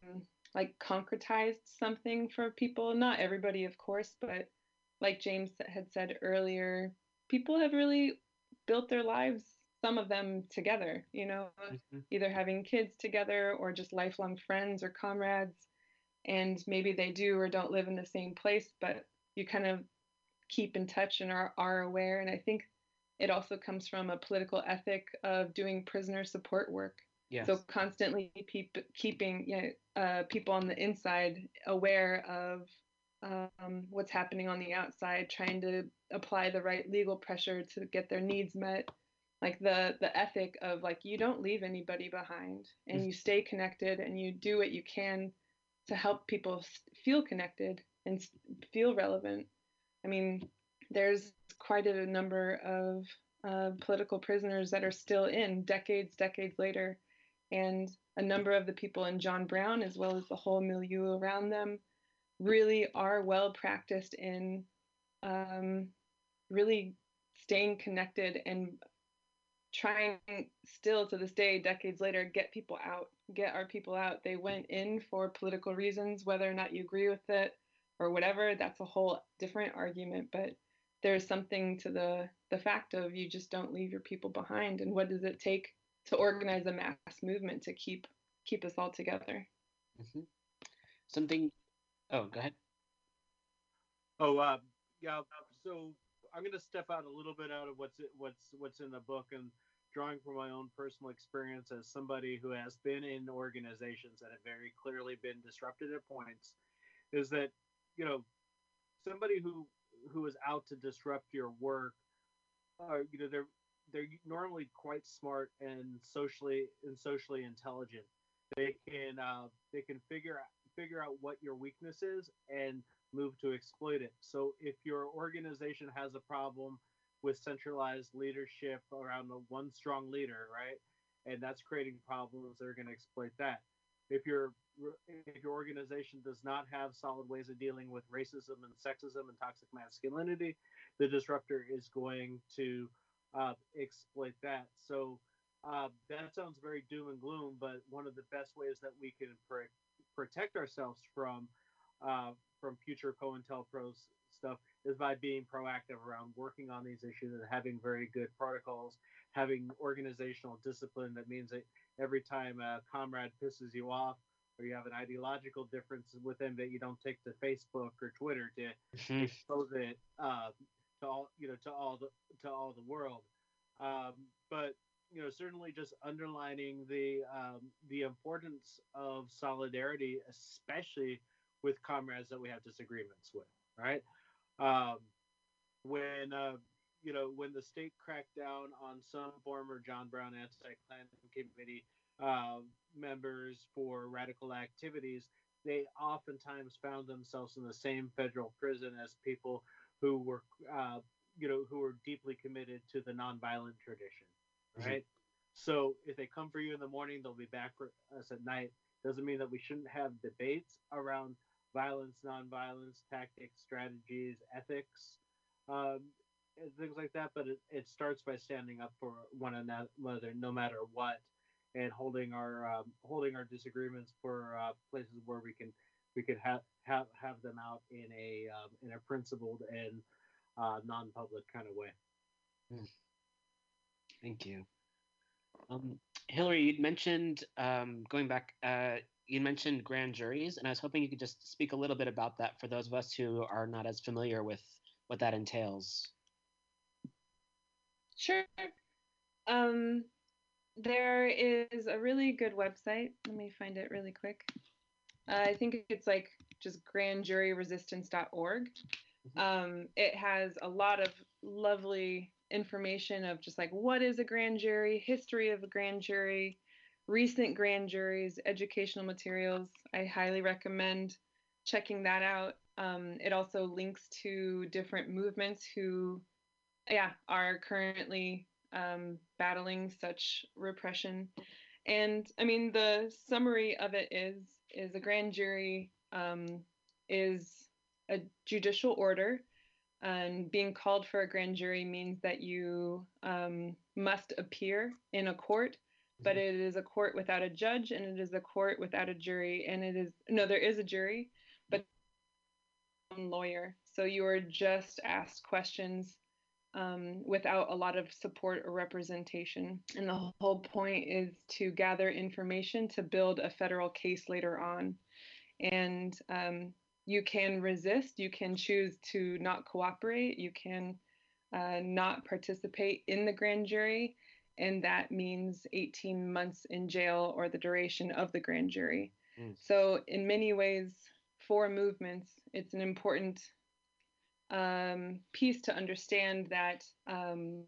like concretized something for people. Not everybody of course but like james had said earlier people have really built their lives some of them together you know Mhm. either having kids together or just lifelong friends or comrades. And maybe they do or don't live in the same place but you kind of keep in touch and are, are aware. And i think it also comes from a political ethic of doing prisoner support work Yes. so constantly peep, keeping yeah, uh, people on the inside aware of um, what's happening on the outside, trying to apply the right legal pressure to get their needs met. Like the the ethic of like you don't leave anybody behind, and you stay connected, and you do what you can to help people feel connected and feel relevant. I mean, there's quite a number of uh, political prisoners that are still in decades, decades later and a number of the people in John Brown, as well as the whole milieu around them, really are well practiced in um, really staying connected and trying still to this day, decades later, get people out, get our people out. They went in for political reasons, whether or not you agree with it or whatever. That's a whole different argument, but there's something to the the fact of you just don't leave your people behind and what does it take to organize a mass movement to keep keep us all together Mhm. Something. Oh, go ahead. Oh, uh, yeah. So I'm going to step out a little bit out of what's what's what's in the book and drawing from my own personal experience as somebody who has been in organizations that have very clearly been disrupted at points, is that you know somebody who who is out to disrupt your work, uh, you know they're they're normally quite smart and socially and socially intelligent. They can uh, they can figure out figure out what your weakness is and move to exploit it. So if your organization has a problem with centralized leadership around the one strong leader, right, and that's creating problems, they're going to exploit that. If your if your organization does not have solid ways of dealing with racism and sexism and toxic masculinity, the disruptor is going to uh, exploit that. So uh, that sounds very doom and gloom, but one of the best ways that we can pr- protect ourselves from uh, from future COINTELPRO's stuff is by being proactive around working on these issues and having very good protocols, having organizational discipline. That means that every time a comrade pisses you off or you have an ideological difference with them, that you don't take to Facebook or Twitter to Mhm. expose it uh, to all you know to all the to all the world. Um, but you know certainly just underlining the um, the importance of solidarity, especially with comrades that we have disagreements with. Right? Um, when uh, you know when the state cracked down on some former John Brown anti-Klan committee uh, members for radical activities, they oftentimes found themselves in the same federal prison as people who were, uh, you know, who were deeply committed to the nonviolent tradition, Mhm. right? So if they come for you in the morning, they'll be back for us at night. Doesn't mean that we shouldn't have debates around violence, nonviolence, tactics, strategies, ethics, um, things like that. But it, it starts by standing up for one another, no matter what, and holding our um, holding our disagreements for uh, places where we can we could have have have them out in a um, in a principled and uh, non-public kind of way. Thank you. Um, Hilary, you'd mentioned um, going back. Uh, you mentioned grand juries, and I was hoping you could just speak a little bit about that for those of us who are not as familiar with what that entails. Sure. Um, there is a really good website. Let me find it really quick. Uh, I think it's like just grandjuryresistance.org. Um, it has a lot of lovely information of just like what is a grand jury, history of a grand jury, recent grand juries, educational materials. I highly recommend checking that out. Um, it also links to different movements who, yeah, are currently um, battling such repression. And I mean, the summary of it is is a grand jury um, is a judicial order, and being called for a grand jury means that you um, must appear in a court. But it is a court without a judge, and it is a court without a jury, and it is no, there is a jury, but lawyer. So you are just asked questions um, without a lot of support or representation. And the whole point is to gather information to build a federal case later on. And um, you can resist, you can choose to not cooperate, you can uh, not participate in the grand jury. And that means 18 months in jail or the duration of the grand jury. Mm. So, in many ways, for movements, it's an important um, piece to understand that um,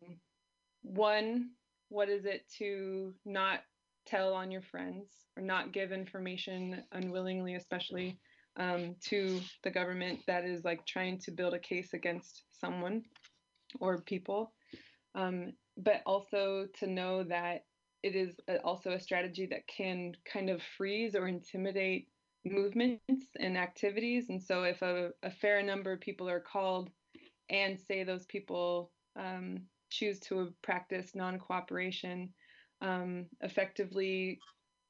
one, what is it to not tell on your friends or not give information unwillingly, especially um, to the government that is like trying to build a case against someone or people, um, but also to know that it is also a strategy that can kind of freeze or intimidate movements and activities. And so, if a, a fair number of people are called and say those people um, choose to practice non cooperation, um, effectively,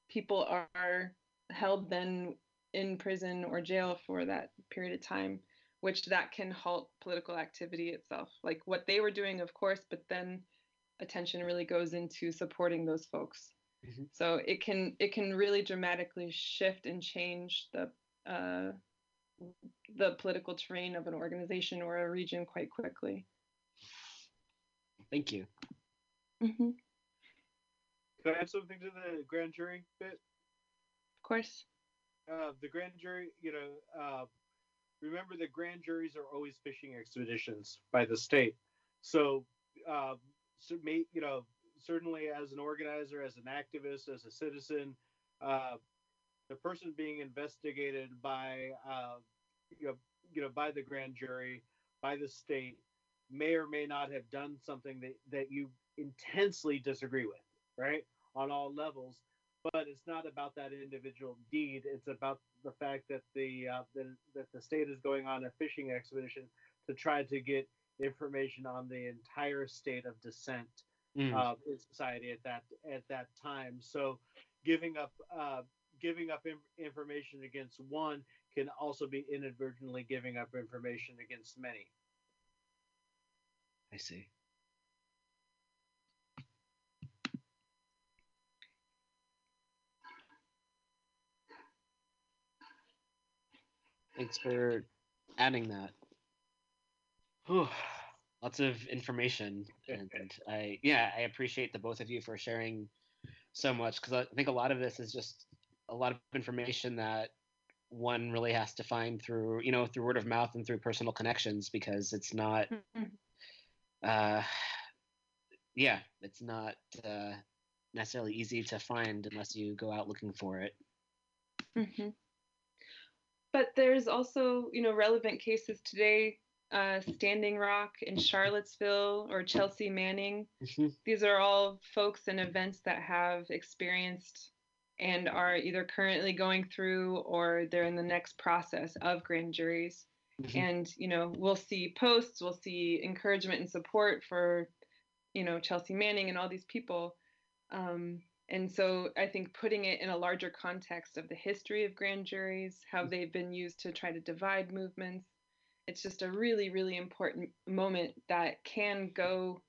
people are held then in prison or jail for that period of time, which that can halt political activity itself. Like what they were doing, of course, but then attention really goes into supporting those folks. Mhm. So it can it can really dramatically shift and change the uh, the political terrain of an organization or a region quite quickly. Thank you. hmm Can I add something to the grand jury bit? Of course. Uh, the grand jury, you know, uh, remember that grand juries are always fishing expeditions by the state. So, uh, so may, you know, certainly as an organizer, as an activist, as a citizen, uh, the person being investigated by, uh, you know, you know, by the grand jury, by the state, may or may not have done something that, that you intensely disagree with, right? On all levels. But it's not about that individual deed. It's about the fact that the, uh, the that the state is going on a fishing expedition to try to get information on the entire state of dissent Mm. uh, in society at that at that time. So, giving up uh, giving up in- information against one can also be inadvertently giving up information against many. I see. Thanks for adding that. Whew. Lots of information, and I yeah I appreciate the both of you for sharing so much because I think a lot of this is just a lot of information that one really has to find through you know through word of mouth and through personal connections because it's not uh, yeah, it's not uh, necessarily easy to find unless you go out looking for it. mm-hmm. But there's also, you know, relevant cases today. Uh, Standing Rock in Charlottesville or Chelsea Manning. Mhm. These are all folks and events that have experienced and are either currently going through or they're in the next process of grand juries. Mhm. And, you know, we'll see posts, we'll see encouragement and support for, you know, Chelsea Manning and all these people. Um, and so I think putting it in a larger context of the history of grand juries, how they've been used to try to divide movements, it's just a really, really important moment that can go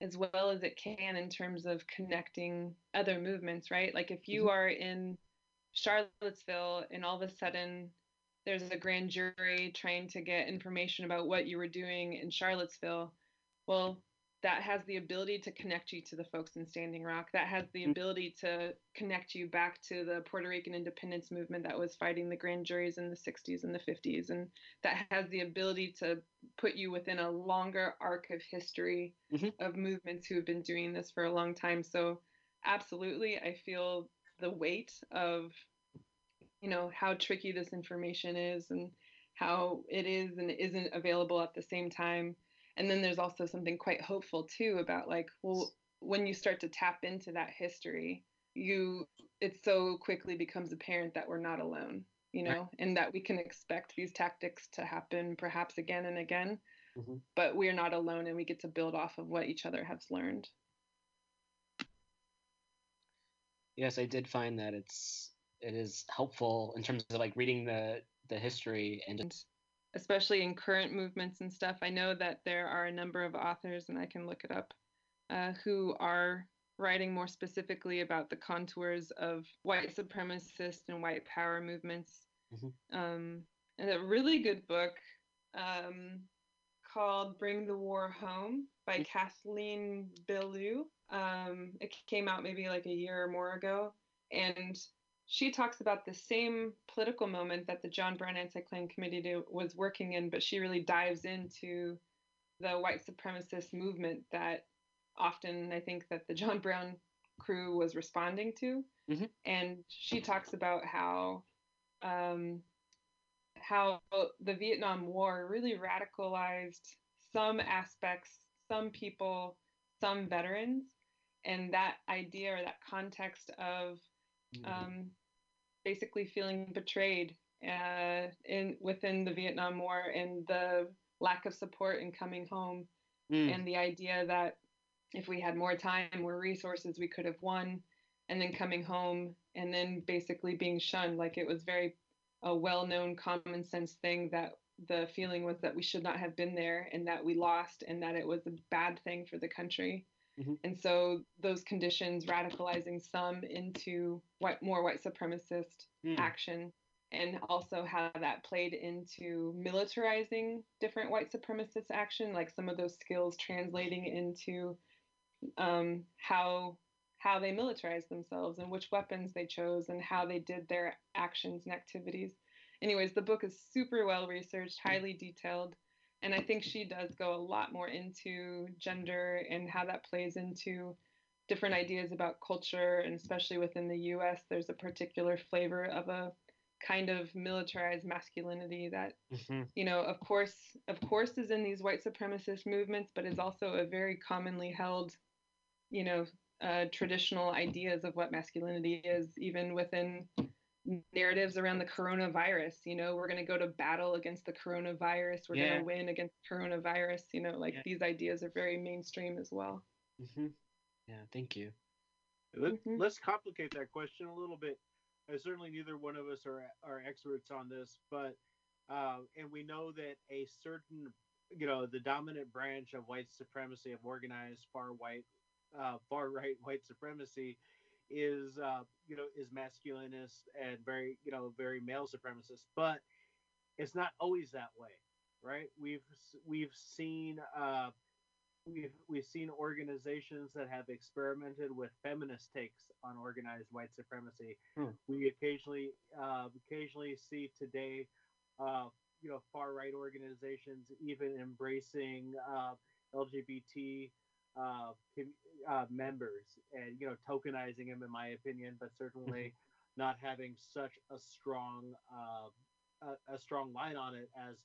as well as it can in terms of connecting other movements, right? Like if you mm-hmm. are in Charlottesville, and all of a sudden there's a grand jury trying to get information about what you were doing in Charlottesville. Well, that has the ability to connect you to the folks in Standing Rock. That has the Mm. ability to connect you back to the Puerto Rican independence movement that was fighting the grand juries in the 60s and the 50s. And that has the ability to put you within a longer arc of history Mhm. of movements who have been doing this for a long time. So, absolutely, I feel the weight of, you know, how tricky this information is and how it is and isn't available at the same time and then there's also something quite hopeful too about like well when you start to tap into that history you it so quickly becomes apparent that we're not alone you know and that we can expect these tactics to happen perhaps again and again Mhm. but we're not alone and we get to build off of what each other has learned Yes, I did find that it's it is helpful in terms of like reading the the history and just especially in current movements and stuff. I know that there are a number of authors, and I can look it up, uh, who are writing more specifically about the contours of white supremacist and white power movements. Mhm. Um, and a really good book um, called Bring the War Home by Mm. Kathleen Belew. Um, it came out maybe like a year or more ago. And she talks about the same political moment that the John Brown Anti-Klan Committee do, was working in, but she really dives into the white supremacist movement that often I think that the John Brown crew was responding to. Mhm. And she talks about how um, how the Vietnam War really radicalized some aspects, some people, some veterans, and that idea or that context of um, basically feeling betrayed uh, in within the Vietnam War and the lack of support in coming home, Mm. and the idea that if we had more time, more resources, we could have won, and then coming home and then basically being shunned. Like it was very a well-known common sense thing that the feeling was that we should not have been there and that we lost and that it was a bad thing for the country. Mhm. And so those conditions radicalizing some into white, more white supremacist Mm. action and also how that played into militarizing different white supremacist action like some of those skills translating into um, how how they militarized themselves and which weapons they chose and how they did their actions and activities anyways the book is super well researched highly detailed and i think she does go a lot more into gender and how that plays into different ideas about culture and especially within the us there's a particular flavor of a kind of militarized masculinity that Mhm. you know of course of course is in these white supremacist movements but is also a very commonly held you know uh, traditional ideas of what masculinity is even within narratives around the coronavirus you know we're going to go to battle against the coronavirus we're going to win against coronavirus you know like Yeah. these ideas are very mainstream as well Mhm. Yeah, thank you. Let, Mhm. Let's complicate that question a little bit. Uh, certainly, neither one of us are are experts on this, but uh, and we know that a certain, you know, the dominant branch of white supremacy, of organized far white, uh, far right white supremacy, is uh, you know is masculinist and very you know very male supremacist, but it's not always that way, right? We've we've seen. Uh, we've we've seen organizations that have experimented with feminist takes on organized white supremacy. Hmm. We occasionally uh, occasionally see today, uh, you know, far right organizations even embracing uh, LGBT uh, uh, members and you know tokenizing them, in my opinion, but certainly not having such a strong uh, a, a strong line on it as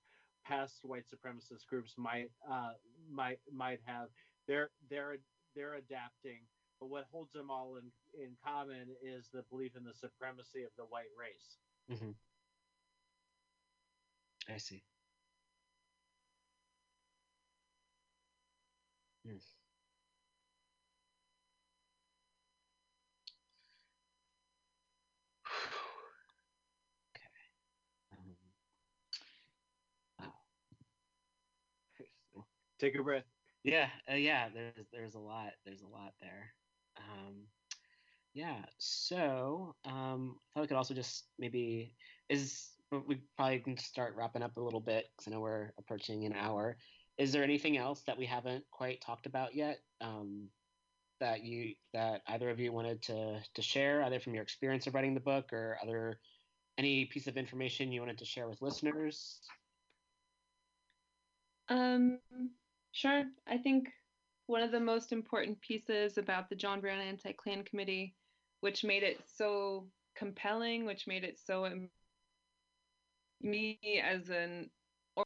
past white supremacist groups might uh, might might have. They're they're they're adapting, but what holds them all in in common is the belief in the supremacy of the white race. Mhm. I see. Mm. Take a breath. Yeah, uh, yeah. There's there's a lot. There's a lot there. Um, Yeah. So um, I thought we could also just maybe is we probably can start wrapping up a little bit because I know we're approaching an hour. Is there anything else that we haven't quite talked about yet um, that you that either of you wanted to to share, either from your experience of writing the book or other any piece of information you wanted to share with listeners? Um, sure. I think one of the most important pieces about the John Brown Anti-Klan Committee, which made it so compelling, which made it so im- me as an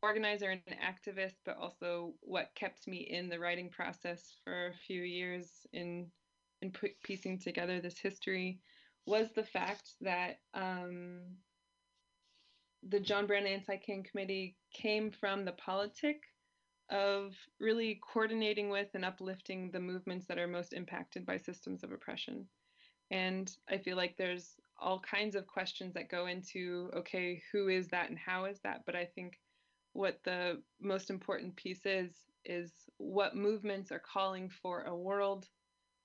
organizer and an activist, but also what kept me in the writing process for a few years in in pu- piecing together this history was the fact that um, the John Brown Anti-Klan Committee came from the politic of really coordinating with and uplifting the movements that are most impacted by systems of oppression. And I feel like there's all kinds of questions that go into okay, who is that and how is that? But I think what the most important piece is is what movements are calling for a world,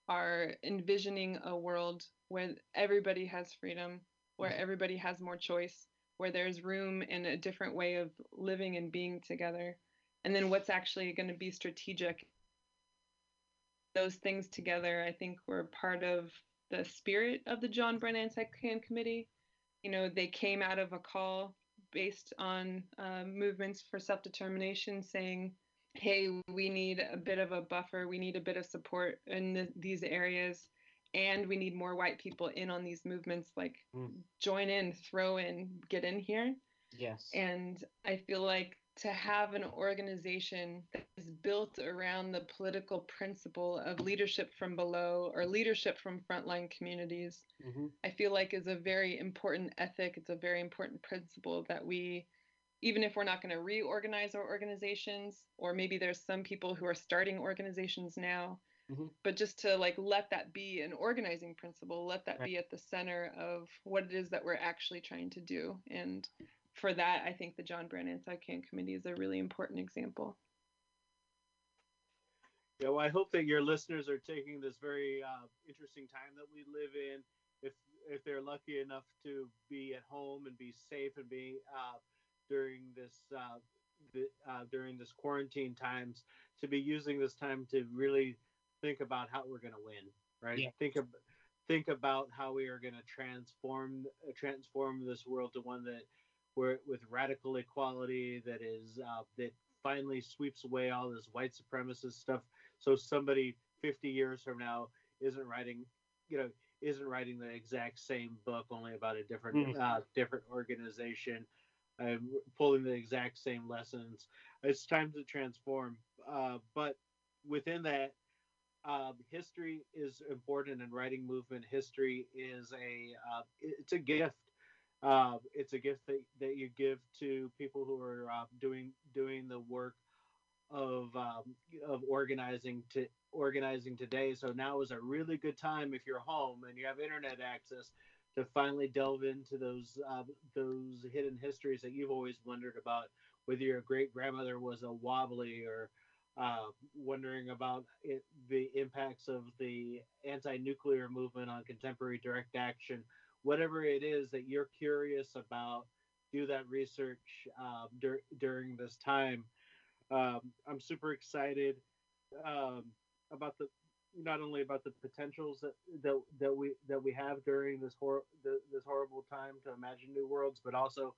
are envisioning a world where everybody has freedom, where mm-hmm. everybody has more choice, where there's room and a different way of living and being together. And then what's actually going to be strategic. Those things together, I think, were part of the spirit of the John Brown Anti-Klan Committee. You know, they came out of a call based on uh, movements for self-determination saying, hey, we need a bit of a buffer, we need a bit of support in the, these areas, and we need more white people in on these movements, like Mm. join in, throw in, get in here. Yes. And I feel like to have an organization that is built around the political principle of leadership from below or leadership from frontline communities, hmm I feel like is a very important ethic. It's a very important principle that we, even if we're not going to reorganize our organizations, or maybe there's some people who are starting organizations now, Mhm. but just to like let that be an organizing principle, let that Right. be at the center of what it is that we're actually trying to do. And for that, I think the John Brown Anti-Klan Committee is a really important example. Yeah, well, I hope that your listeners are taking this very uh, interesting time that we live in. If if they're lucky enough to be at home and be safe and be uh, during this uh, the, uh, during this quarantine times, to be using this time to really think about how we're going to win, right? Yeah. Think of think about how we are going to transform transform this world to one that where with radical equality that is uh, that finally sweeps away all this white supremacist stuff. So somebody 50 years from now isn't writing you know isn't writing the exact same book only about a different Mm. uh, different organization uh, pulling the exact same lessons. It's time to transform uh, but within that um, history is important and writing movement. History is a uh, it's a gift uh, it's a gift that, that you give to people who are uh, doing doing the work of um, of organizing to organizing today. So now is a really good time if you're home and you have internet access to finally delve into those uh, those hidden histories that you've always wondered about. Whether your great grandmother was a wobbly or uh, wondering about it, the impacts of the anti-nuclear movement on contemporary direct action, whatever it is that you're curious about, do that research um, dur- during this time. Um, I'm super excited um, about the not only about the potentials that, that that we that we have during this hor- the, this horrible time to imagine new worlds, but also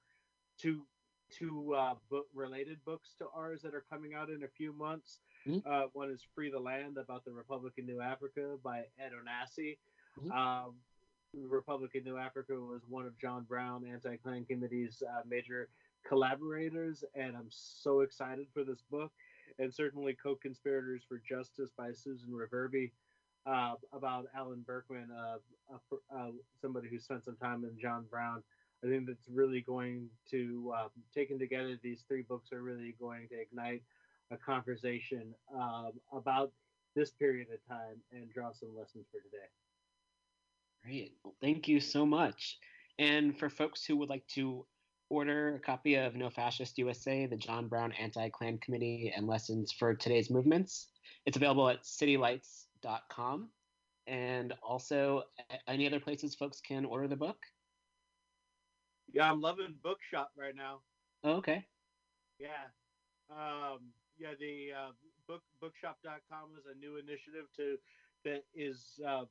two two uh, book related books to ours that are coming out in a few months. Mhm. Uh, one is Free the Land about the Republic of New Africa by Ed Onaci. Mhm. Um, Republic of New Africa was one of John Brown Anti-Klan Committee's uh, major collaborators, and I'm so excited for this book. And certainly, Co-Conspirators for Justice by Susan Reverby uh, about Alan Berkman, uh, uh, somebody who spent some time in John Brown. I think that's really going to, uh, taken together, these three books are really going to ignite a conversation um, about this period of time and draw some lessons for today. Great. Well, thank you so much. And for folks who would like to order a copy of No Fascist USA, the John Brown Anti Klan Committee and Lessons for Today's Movements, it's available at citylights.com. and also any other places folks can order the book. Yeah, I'm loving Bookshop right now. Oh, okay. Yeah. Um, yeah, the uh, book bookshop.com is a new initiative to that is uh,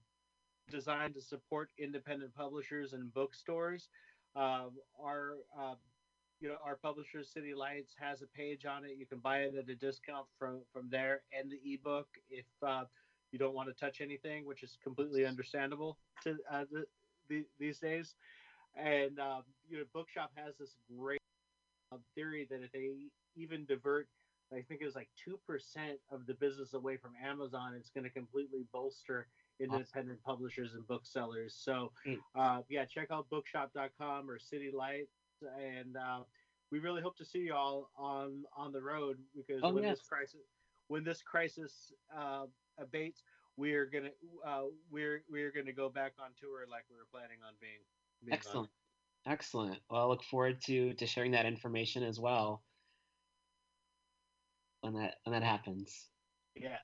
designed to support independent publishers and bookstores. Um, our uh, you know our publisher City Lights has a page on it. You can buy it at a discount from from there and the ebook if uh, you don't want to touch anything, which is completely understandable to uh, the, the, these days. And um, you know, Bookshop has this great theory that if they even divert, I think it was like two percent of the business away from Amazon, it's going to completely bolster independent publishers and booksellers. So, Mm. uh, yeah, check out Bookshop.com or City Lights, and uh, we really hope to see you all on on the road because Oh, when yes. this crisis when this crisis uh, abates, we're gonna uh, we're we're gonna go back on tour like we were planning on being. being on. Excellent. Excellent. Well, I look forward to to sharing that information as well when that when that happens. Yeah.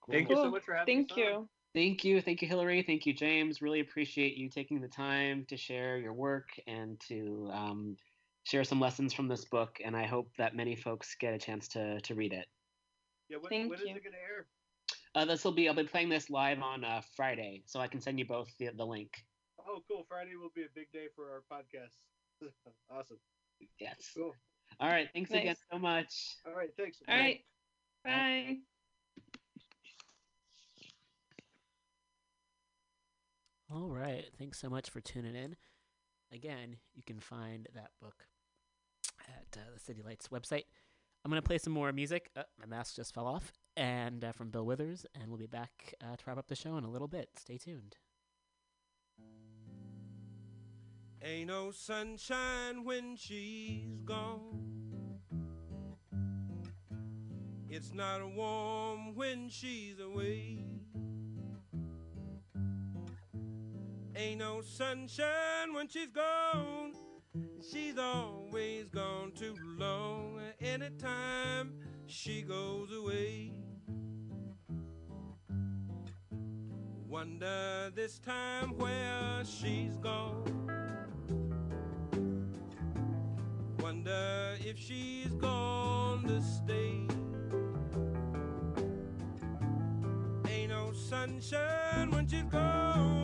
Cool. Thank you so much for having Thank us on. you. Thank you. Thank you, Hilary. Thank you, James. Really appreciate you taking the time to share your work and to um, share some lessons from this book. And I hope that many folks get a chance to, to read it. Yeah, when, Thank when is you. it gonna air? Uh, this will be, I'll be playing this live on uh, Friday, so I can send you both the, the link. Oh, cool. Friday will be a big day for our podcast. awesome. Yes. Cool. All right. Thanks again so much. All right. Thanks. All right. Bye. All right. Thanks so much for tuning in. Again, you can find that book at uh, the City Lights website. I'm going to play some more music. Uh, my mask just fell off. And uh, from Bill Withers. And we'll be back uh, to wrap up the show in a little bit. Stay tuned. Ain't no sunshine when she's gone. It's not warm when she's away. Ain't no sunshine when she's gone. She's always gone too long. Anytime she goes away. Wonder this time where she's gone. Wonder if she's gone to stay. Ain't no sunshine when she's gone,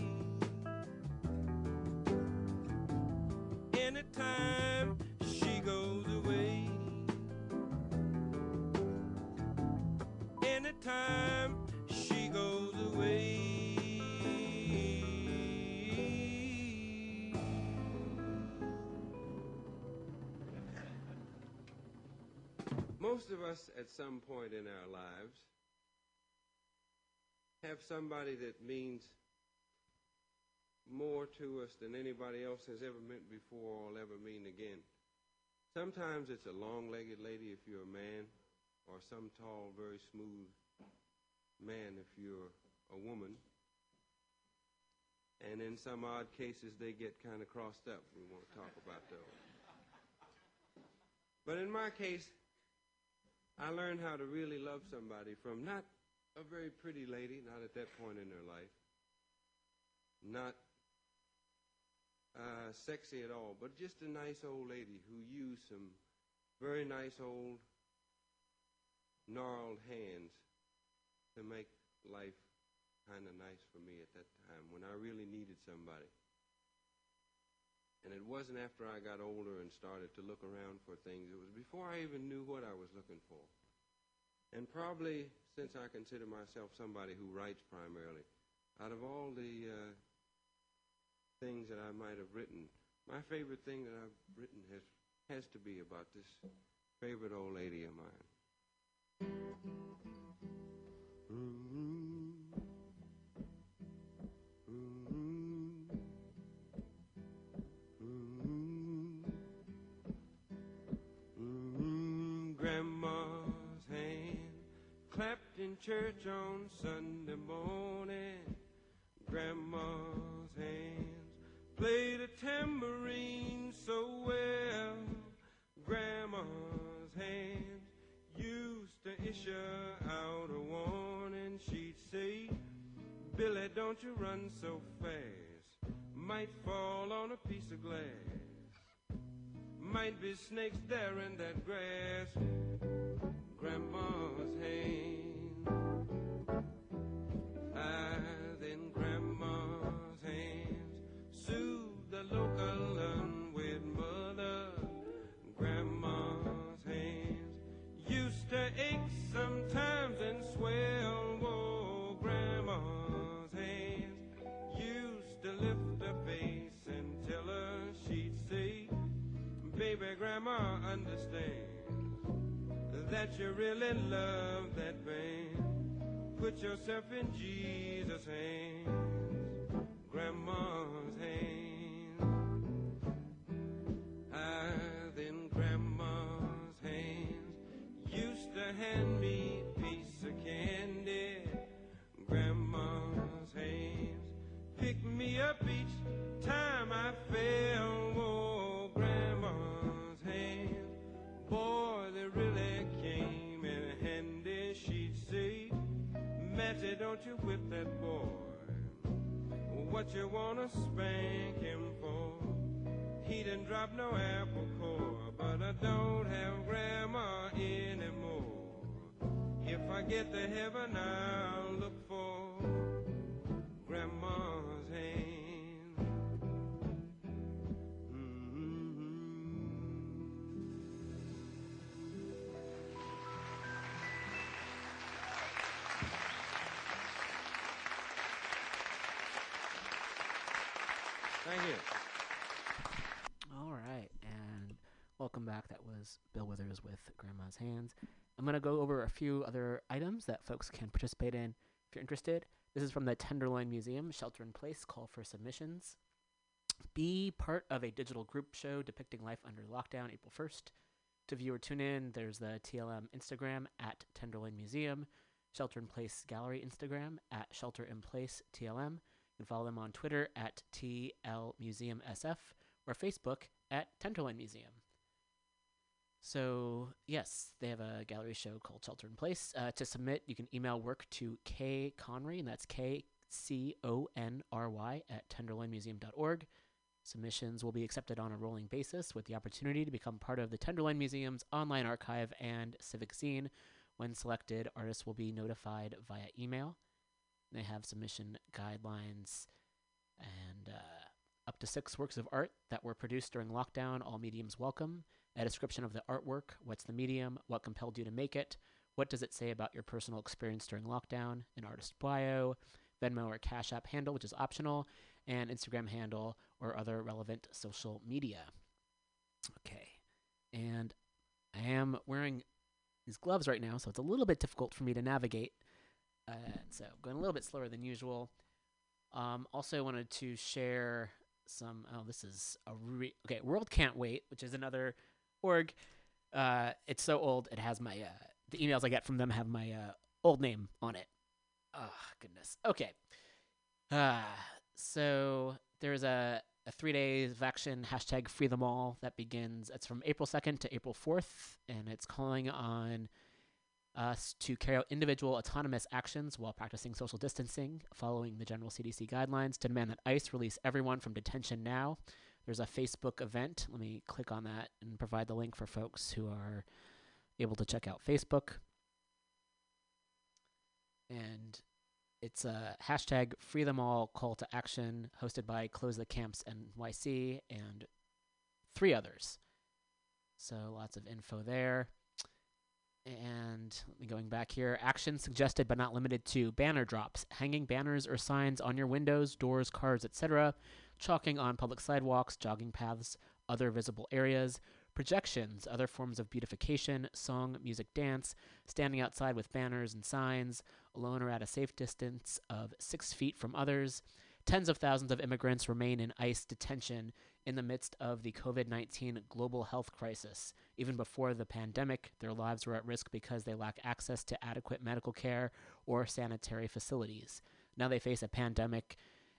Anytime she goes away. Anytime she goes away. Most of us at some point in our lives have somebody that means more to us than anybody else has ever meant before or will ever mean again. Sometimes it's a long-legged lady if you're a man, or some tall, very smooth man if you're a woman. And in some odd cases, they get kind of crossed up. We won't talk about those. But in my case, I learned how to really love somebody from not a very pretty lady, not at that point in her life, not uh, sexy at all, but just a nice old lady who used some very nice old gnarled hands to make life kind of nice for me at that time when I really needed somebody. And it wasn't after I got older and started to look around for things. It was before I even knew what I was looking for. And probably since I consider myself somebody who writes primarily, out of all the uh, things that I might have written, my favorite thing that I've written has has to be about this favorite old lady of mine. Grandma's hand clapped in church on Sunday morning. Grandma's hands played a tambourine so well. Grandma's hands used to issue out a warning. She'd say, Billy, don't you run so fast. Might fall on a piece of glass. Might be snakes there in that grass. Grandma's hands. Ah, local unwed mother. Grandma's hands used to ache sometimes and swell. Oh, Grandma's hands used to lift her face and tell her she'd say, Baby, Grandma understands that you really love that band. Put yourself in Jesus' hands, Grandma's hands. Hand me a piece of candy. Grandma's hands pick me up each time I fell. Oh, Grandma's hands, boy, they really came in handy. She'd say, Matty, don't you whip that boy. What you wanna spank him for? He didn't drop no apple core, but I don't have grandma anymore. If I get to heaven, I'll look for grandma's hand. Mm-hmm. Thank you. All right, and welcome back. That was Bill Withers with Grandma's Hands. I'm going to go over a few other items that folks can participate in if you're interested. This is from the Tenderloin Museum, Shelter in Place, call for submissions. Be part of a digital group show depicting life under lockdown April 1st. To view or tune in, there's the TLM Instagram at Tenderloin Museum, Shelter in Place Gallery Instagram at Shelter in Place TLM. You can follow them on Twitter at TL Museum SF or Facebook at Tenderloin Museum. So, yes, they have a gallery show called Shelter in Place. Uh, to submit, you can email work to K Conry, and that's K C O N R Y at tenderloinmuseum.org. Submissions will be accepted on a rolling basis with the opportunity to become part of the Tenderloin Museum's online archive and civic scene. When selected, artists will be notified via email. They have submission guidelines and uh, up to six works of art that were produced during lockdown, all mediums welcome. A description of the artwork, what's the medium, what compelled you to make it, what does it say about your personal experience during lockdown, an artist bio, Venmo or Cash App handle, which is optional, and Instagram handle or other relevant social media. Okay, and I am wearing these gloves right now, so it's a little bit difficult for me to navigate. Uh, so going a little bit slower than usual. Um, also wanted to share some. Oh, this is a re- okay. World Can't Wait, which is another org. Uh, it's so old. It has my uh, the emails I get from them have my uh, old name on it. Oh goodness. Okay. Uh, so there's a, a three days of action hashtag free them all that begins. It's from April 2nd to April 4th, and it's calling on us to carry out individual autonomous actions while practicing social distancing, following the general CDC guidelines to demand that ICE release everyone from detention now. There's a Facebook event. Let me click on that and provide the link for folks who are able to check out Facebook. And it's a hashtag free them all call to action hosted by Close the Camps NYC and three others. So lots of info there. And going back here. Action suggested but not limited to banner drops, hanging banners or signs on your windows, doors, cars, etc., chalking on public sidewalks, jogging paths, other visible areas, projections, other forms of beautification, song, music, dance, standing outside with banners and signs, alone or at a safe distance of six feet from others. Tens of thousands of immigrants remain in ICE detention in the midst of the COVID 19 global health crisis. Even before the pandemic, their lives were at risk because they lack access to adequate medical care or sanitary facilities. Now they face a pandemic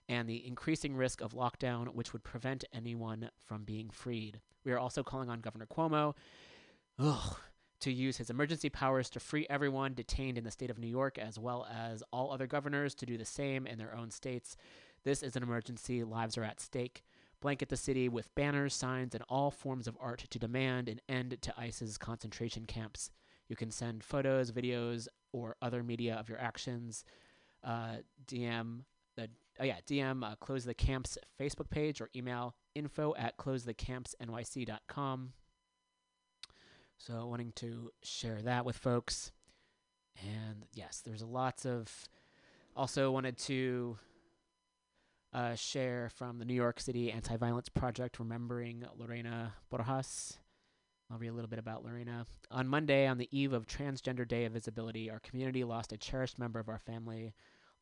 and the increasing risk of lockdown, which would prevent anyone from being freed. We are also calling on Governor Cuomo ugh, to use his emergency powers to free everyone detained in the state of New York, as well as all other governors to do the same in their own states. This is an emergency. Lives are at stake. Blanket the city with banners, signs, and all forms of art to demand an end to ICE's concentration camps. You can send photos, videos, or other media of your actions. Uh, DM the oh yeah DM uh, Close the Camps Facebook page or email info at close the camps closethecampsnyc.com. So wanting to share that with folks, and yes, there's lots of. Also wanted to uh, share from the New York City Anti Violence Project, remembering Lorena Borjas. I'll read a little bit about Lorena. On Monday, on the eve of Transgender Day of Visibility, our community lost a cherished member of our family,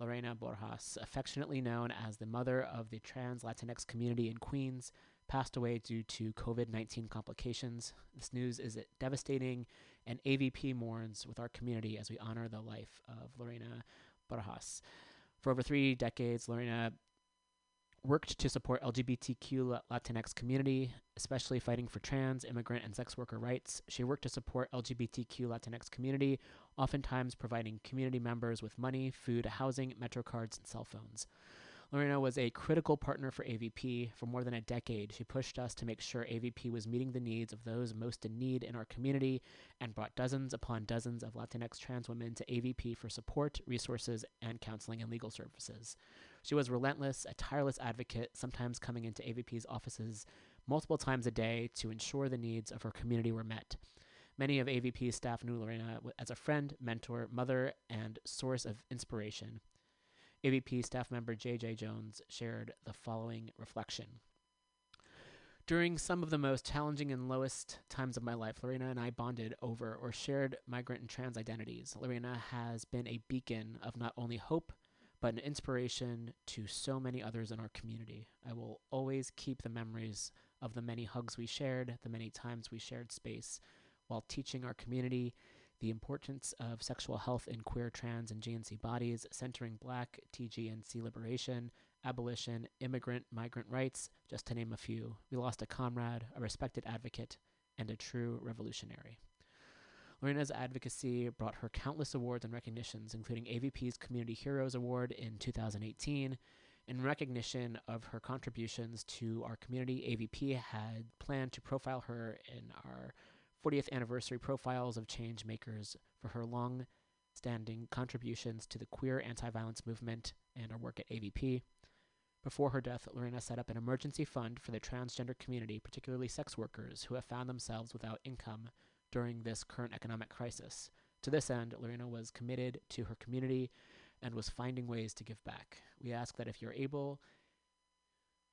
Lorena Borjas, affectionately known as the mother of the trans Latinx community in Queens, passed away due to COVID 19 complications. This news is devastating, and AVP mourns with our community as we honor the life of Lorena Borjas. For over three decades, Lorena worked to support LGBTQ Latinx community, especially fighting for trans, immigrant, and sex worker rights. She worked to support LGBTQ Latinx community, oftentimes providing community members with money, food, housing, metro cards, and cell phones. Lorena was a critical partner for AVP. For more than a decade, she pushed us to make sure AVP was meeting the needs of those most in need in our community and brought dozens upon dozens of Latinx trans women to AVP for support, resources, and counseling and legal services. She was relentless, a tireless advocate, sometimes coming into AVP's offices multiple times a day to ensure the needs of her community were met. Many of AVP's staff knew Lorena as a friend, mentor, mother, and source of inspiration. AVP staff member J.J. Jones shared the following reflection. During some of the most challenging and lowest times of my life, Lorena and I bonded over or shared migrant and trans identities. Lorena has been a beacon of not only hope, but an inspiration to so many others in our community. I will always keep the memories of the many hugs we shared, the many times we shared space, while teaching our community the importance of sexual health in queer, trans, and GNC bodies, centering Black, TGNC liberation, abolition, immigrant, migrant rights, just to name a few. We lost a comrade, a respected advocate, and a true revolutionary. Lorena's advocacy brought her countless awards and recognitions, including AVP's Community Heroes Award in 2018. In recognition of her contributions to our community, AVP had planned to profile her in our 40th anniversary profiles of change makers for her long standing contributions to the queer anti violence movement and our work at AVP. Before her death, Lorena set up an emergency fund for the transgender community, particularly sex workers who have found themselves without income during this current economic crisis. To this end, Lorena was committed to her community and was finding ways to give back. We ask that if you're able,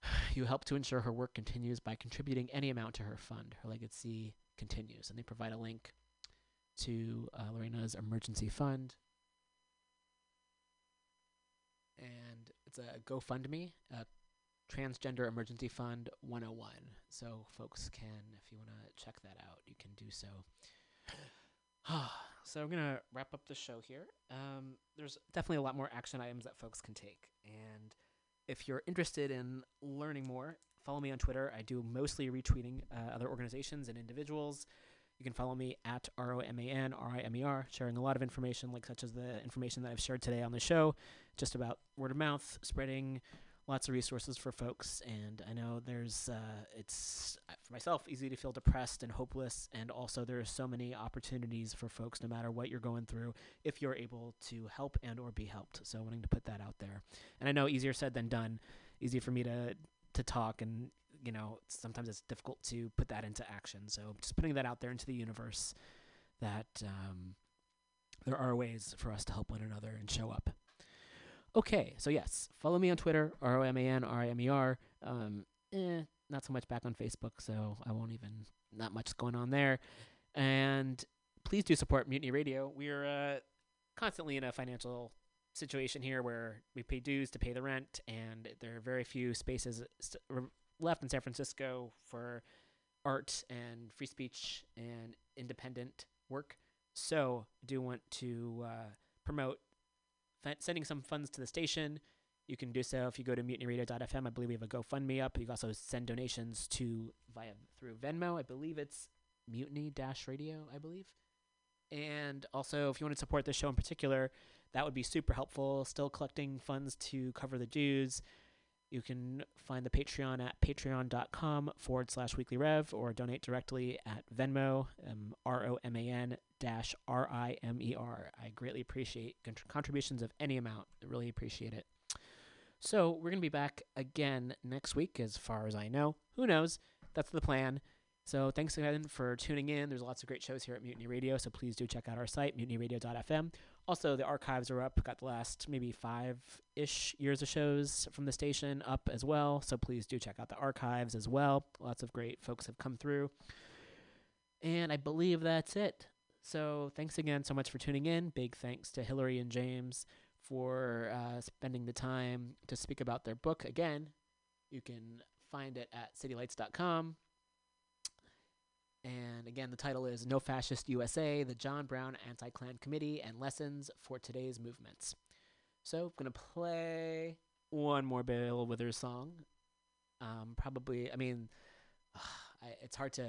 you help to ensure her work continues by contributing any amount to her fund. Her legacy continues. And they provide a link to uh, Lorena's emergency fund. And it's a GoFundMe, Transgender Emergency Fund 101. So folks can, if you want to check that out, you can do so. so I'm gonna wrap up the show here. Um, there's definitely a lot more action items that folks can take, and if you're interested in learning more, follow me on Twitter. I do mostly retweeting uh, other organizations and individuals. You can follow me at R O M A N R I M E R, sharing a lot of information, like such as the information that I've shared today on the show, just about word of mouth, spreading lots of resources for folks. And I know there's, uh, it's uh, for myself easy to feel depressed and hopeless. And also, there are so many opportunities for folks, no matter what you're going through, if you're able to help and or be helped. So, wanting to put that out there. And I know easier said than done. Easy for me to to talk and you know sometimes it's difficult to put that into action so just putting that out there into the universe that um, there are ways for us to help one another and show up okay so yes follow me on twitter r-o-m-a-n-r-i-m-e-r um, eh, not so much back on facebook so i won't even not much going on there. And please do support mutiny radio. We're uh, constantly in a financial situation here where we pay dues to pay the rent, and there are very few spaces st- left in San Francisco for art and free speech and independent work. So, I do want to uh, promote sending some funds to the station. You can do so if you go to mutinyradio.fm. I believe we have a GoFundMe up. You can also send donations to via through Venmo. I believe it's Mutiny Dash Radio. I believe. And also, if you want to support this show in particular, that would be super helpful. Still collecting funds to cover the dues. You can find the Patreon at patreon.com forward slash weekly rev or donate directly at Venmo, um, R O M A N dash R I M E R. I greatly appreciate contr- contributions of any amount. I really appreciate it. So we're going to be back again next week, as far as I know. Who knows? That's the plan. So thanks again for tuning in. There's lots of great shows here at Mutiny Radio, so please do check out our site, mutinyradio.fm. Also, the archives are up. Got the last maybe five ish years of shows from the station up as well. So please do check out the archives as well. Lots of great folks have come through. And I believe that's it. So thanks again so much for tuning in. Big thanks to Hilary and James for uh, spending the time to speak about their book. Again, you can find it at citylights.com. And again, the title is No Fascist USA The John Brown Anti Klan Committee and Lessons for Today's Movements. So, I'm going to play one more Bill Withers song. Um, probably, I mean, I, it's hard to,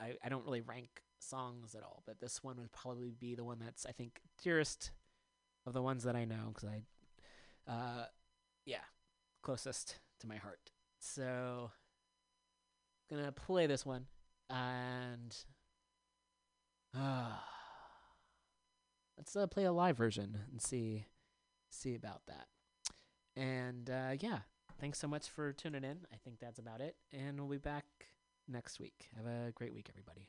I, I don't really rank songs at all, but this one would probably be the one that's, I think, dearest of the ones that I know because I, uh, yeah, closest to my heart. So, gonna play this one and uh, let's uh, play a live version and see see about that. And uh, yeah, thanks so much for tuning in. I think that's about it, and we'll be back next week. Have a great week, everybody.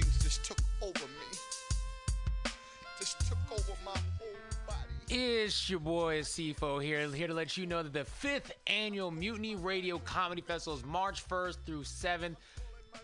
Things just took over me. Just took over my whole body. It's your boy CFO here, here to let you know that the fifth annual Mutiny Radio Comedy Festival is March 1st through 7th,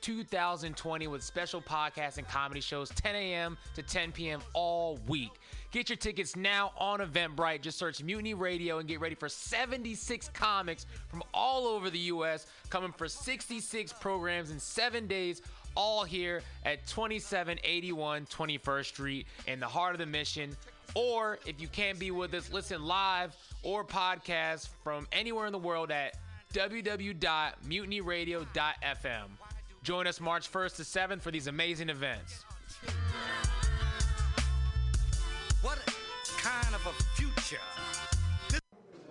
2020, with special podcasts and comedy shows 10 a.m. to 10 p.m. all week. Get your tickets now on Eventbrite. Just search Mutiny Radio and get ready for 76 comics from all over the U.S. coming for 66 programs in seven days all here at 2781 21st Street in the heart of the mission. Or if you can't be with us, listen live or podcast from anywhere in the world at www.mutinyradio.fm. Join us March 1st to 7th for these amazing events. What kind of a future?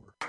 for.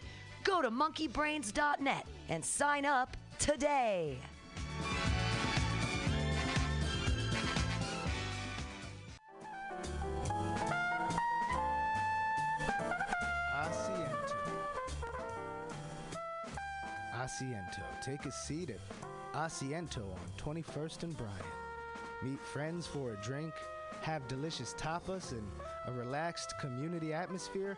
Go to monkeybrains.net and sign up today. Asiento. Asiento. Take a seat at Asiento on 21st and Bryant. Meet friends for a drink, have delicious tapas, and a relaxed community atmosphere.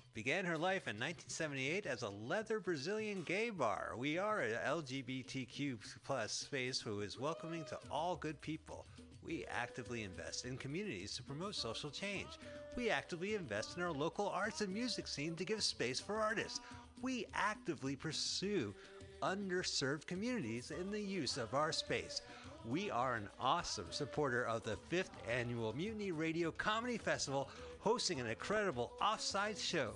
began her life in 1978 as a leather Brazilian gay bar. We are an LGBTQ plus space who is welcoming to all good people. We actively invest in communities to promote social change. We actively invest in our local arts and music scene to give space for artists. We actively pursue underserved communities in the use of our space. We are an awesome supporter of the fifth annual Mutiny Radio Comedy Festival, hosting an incredible offside show.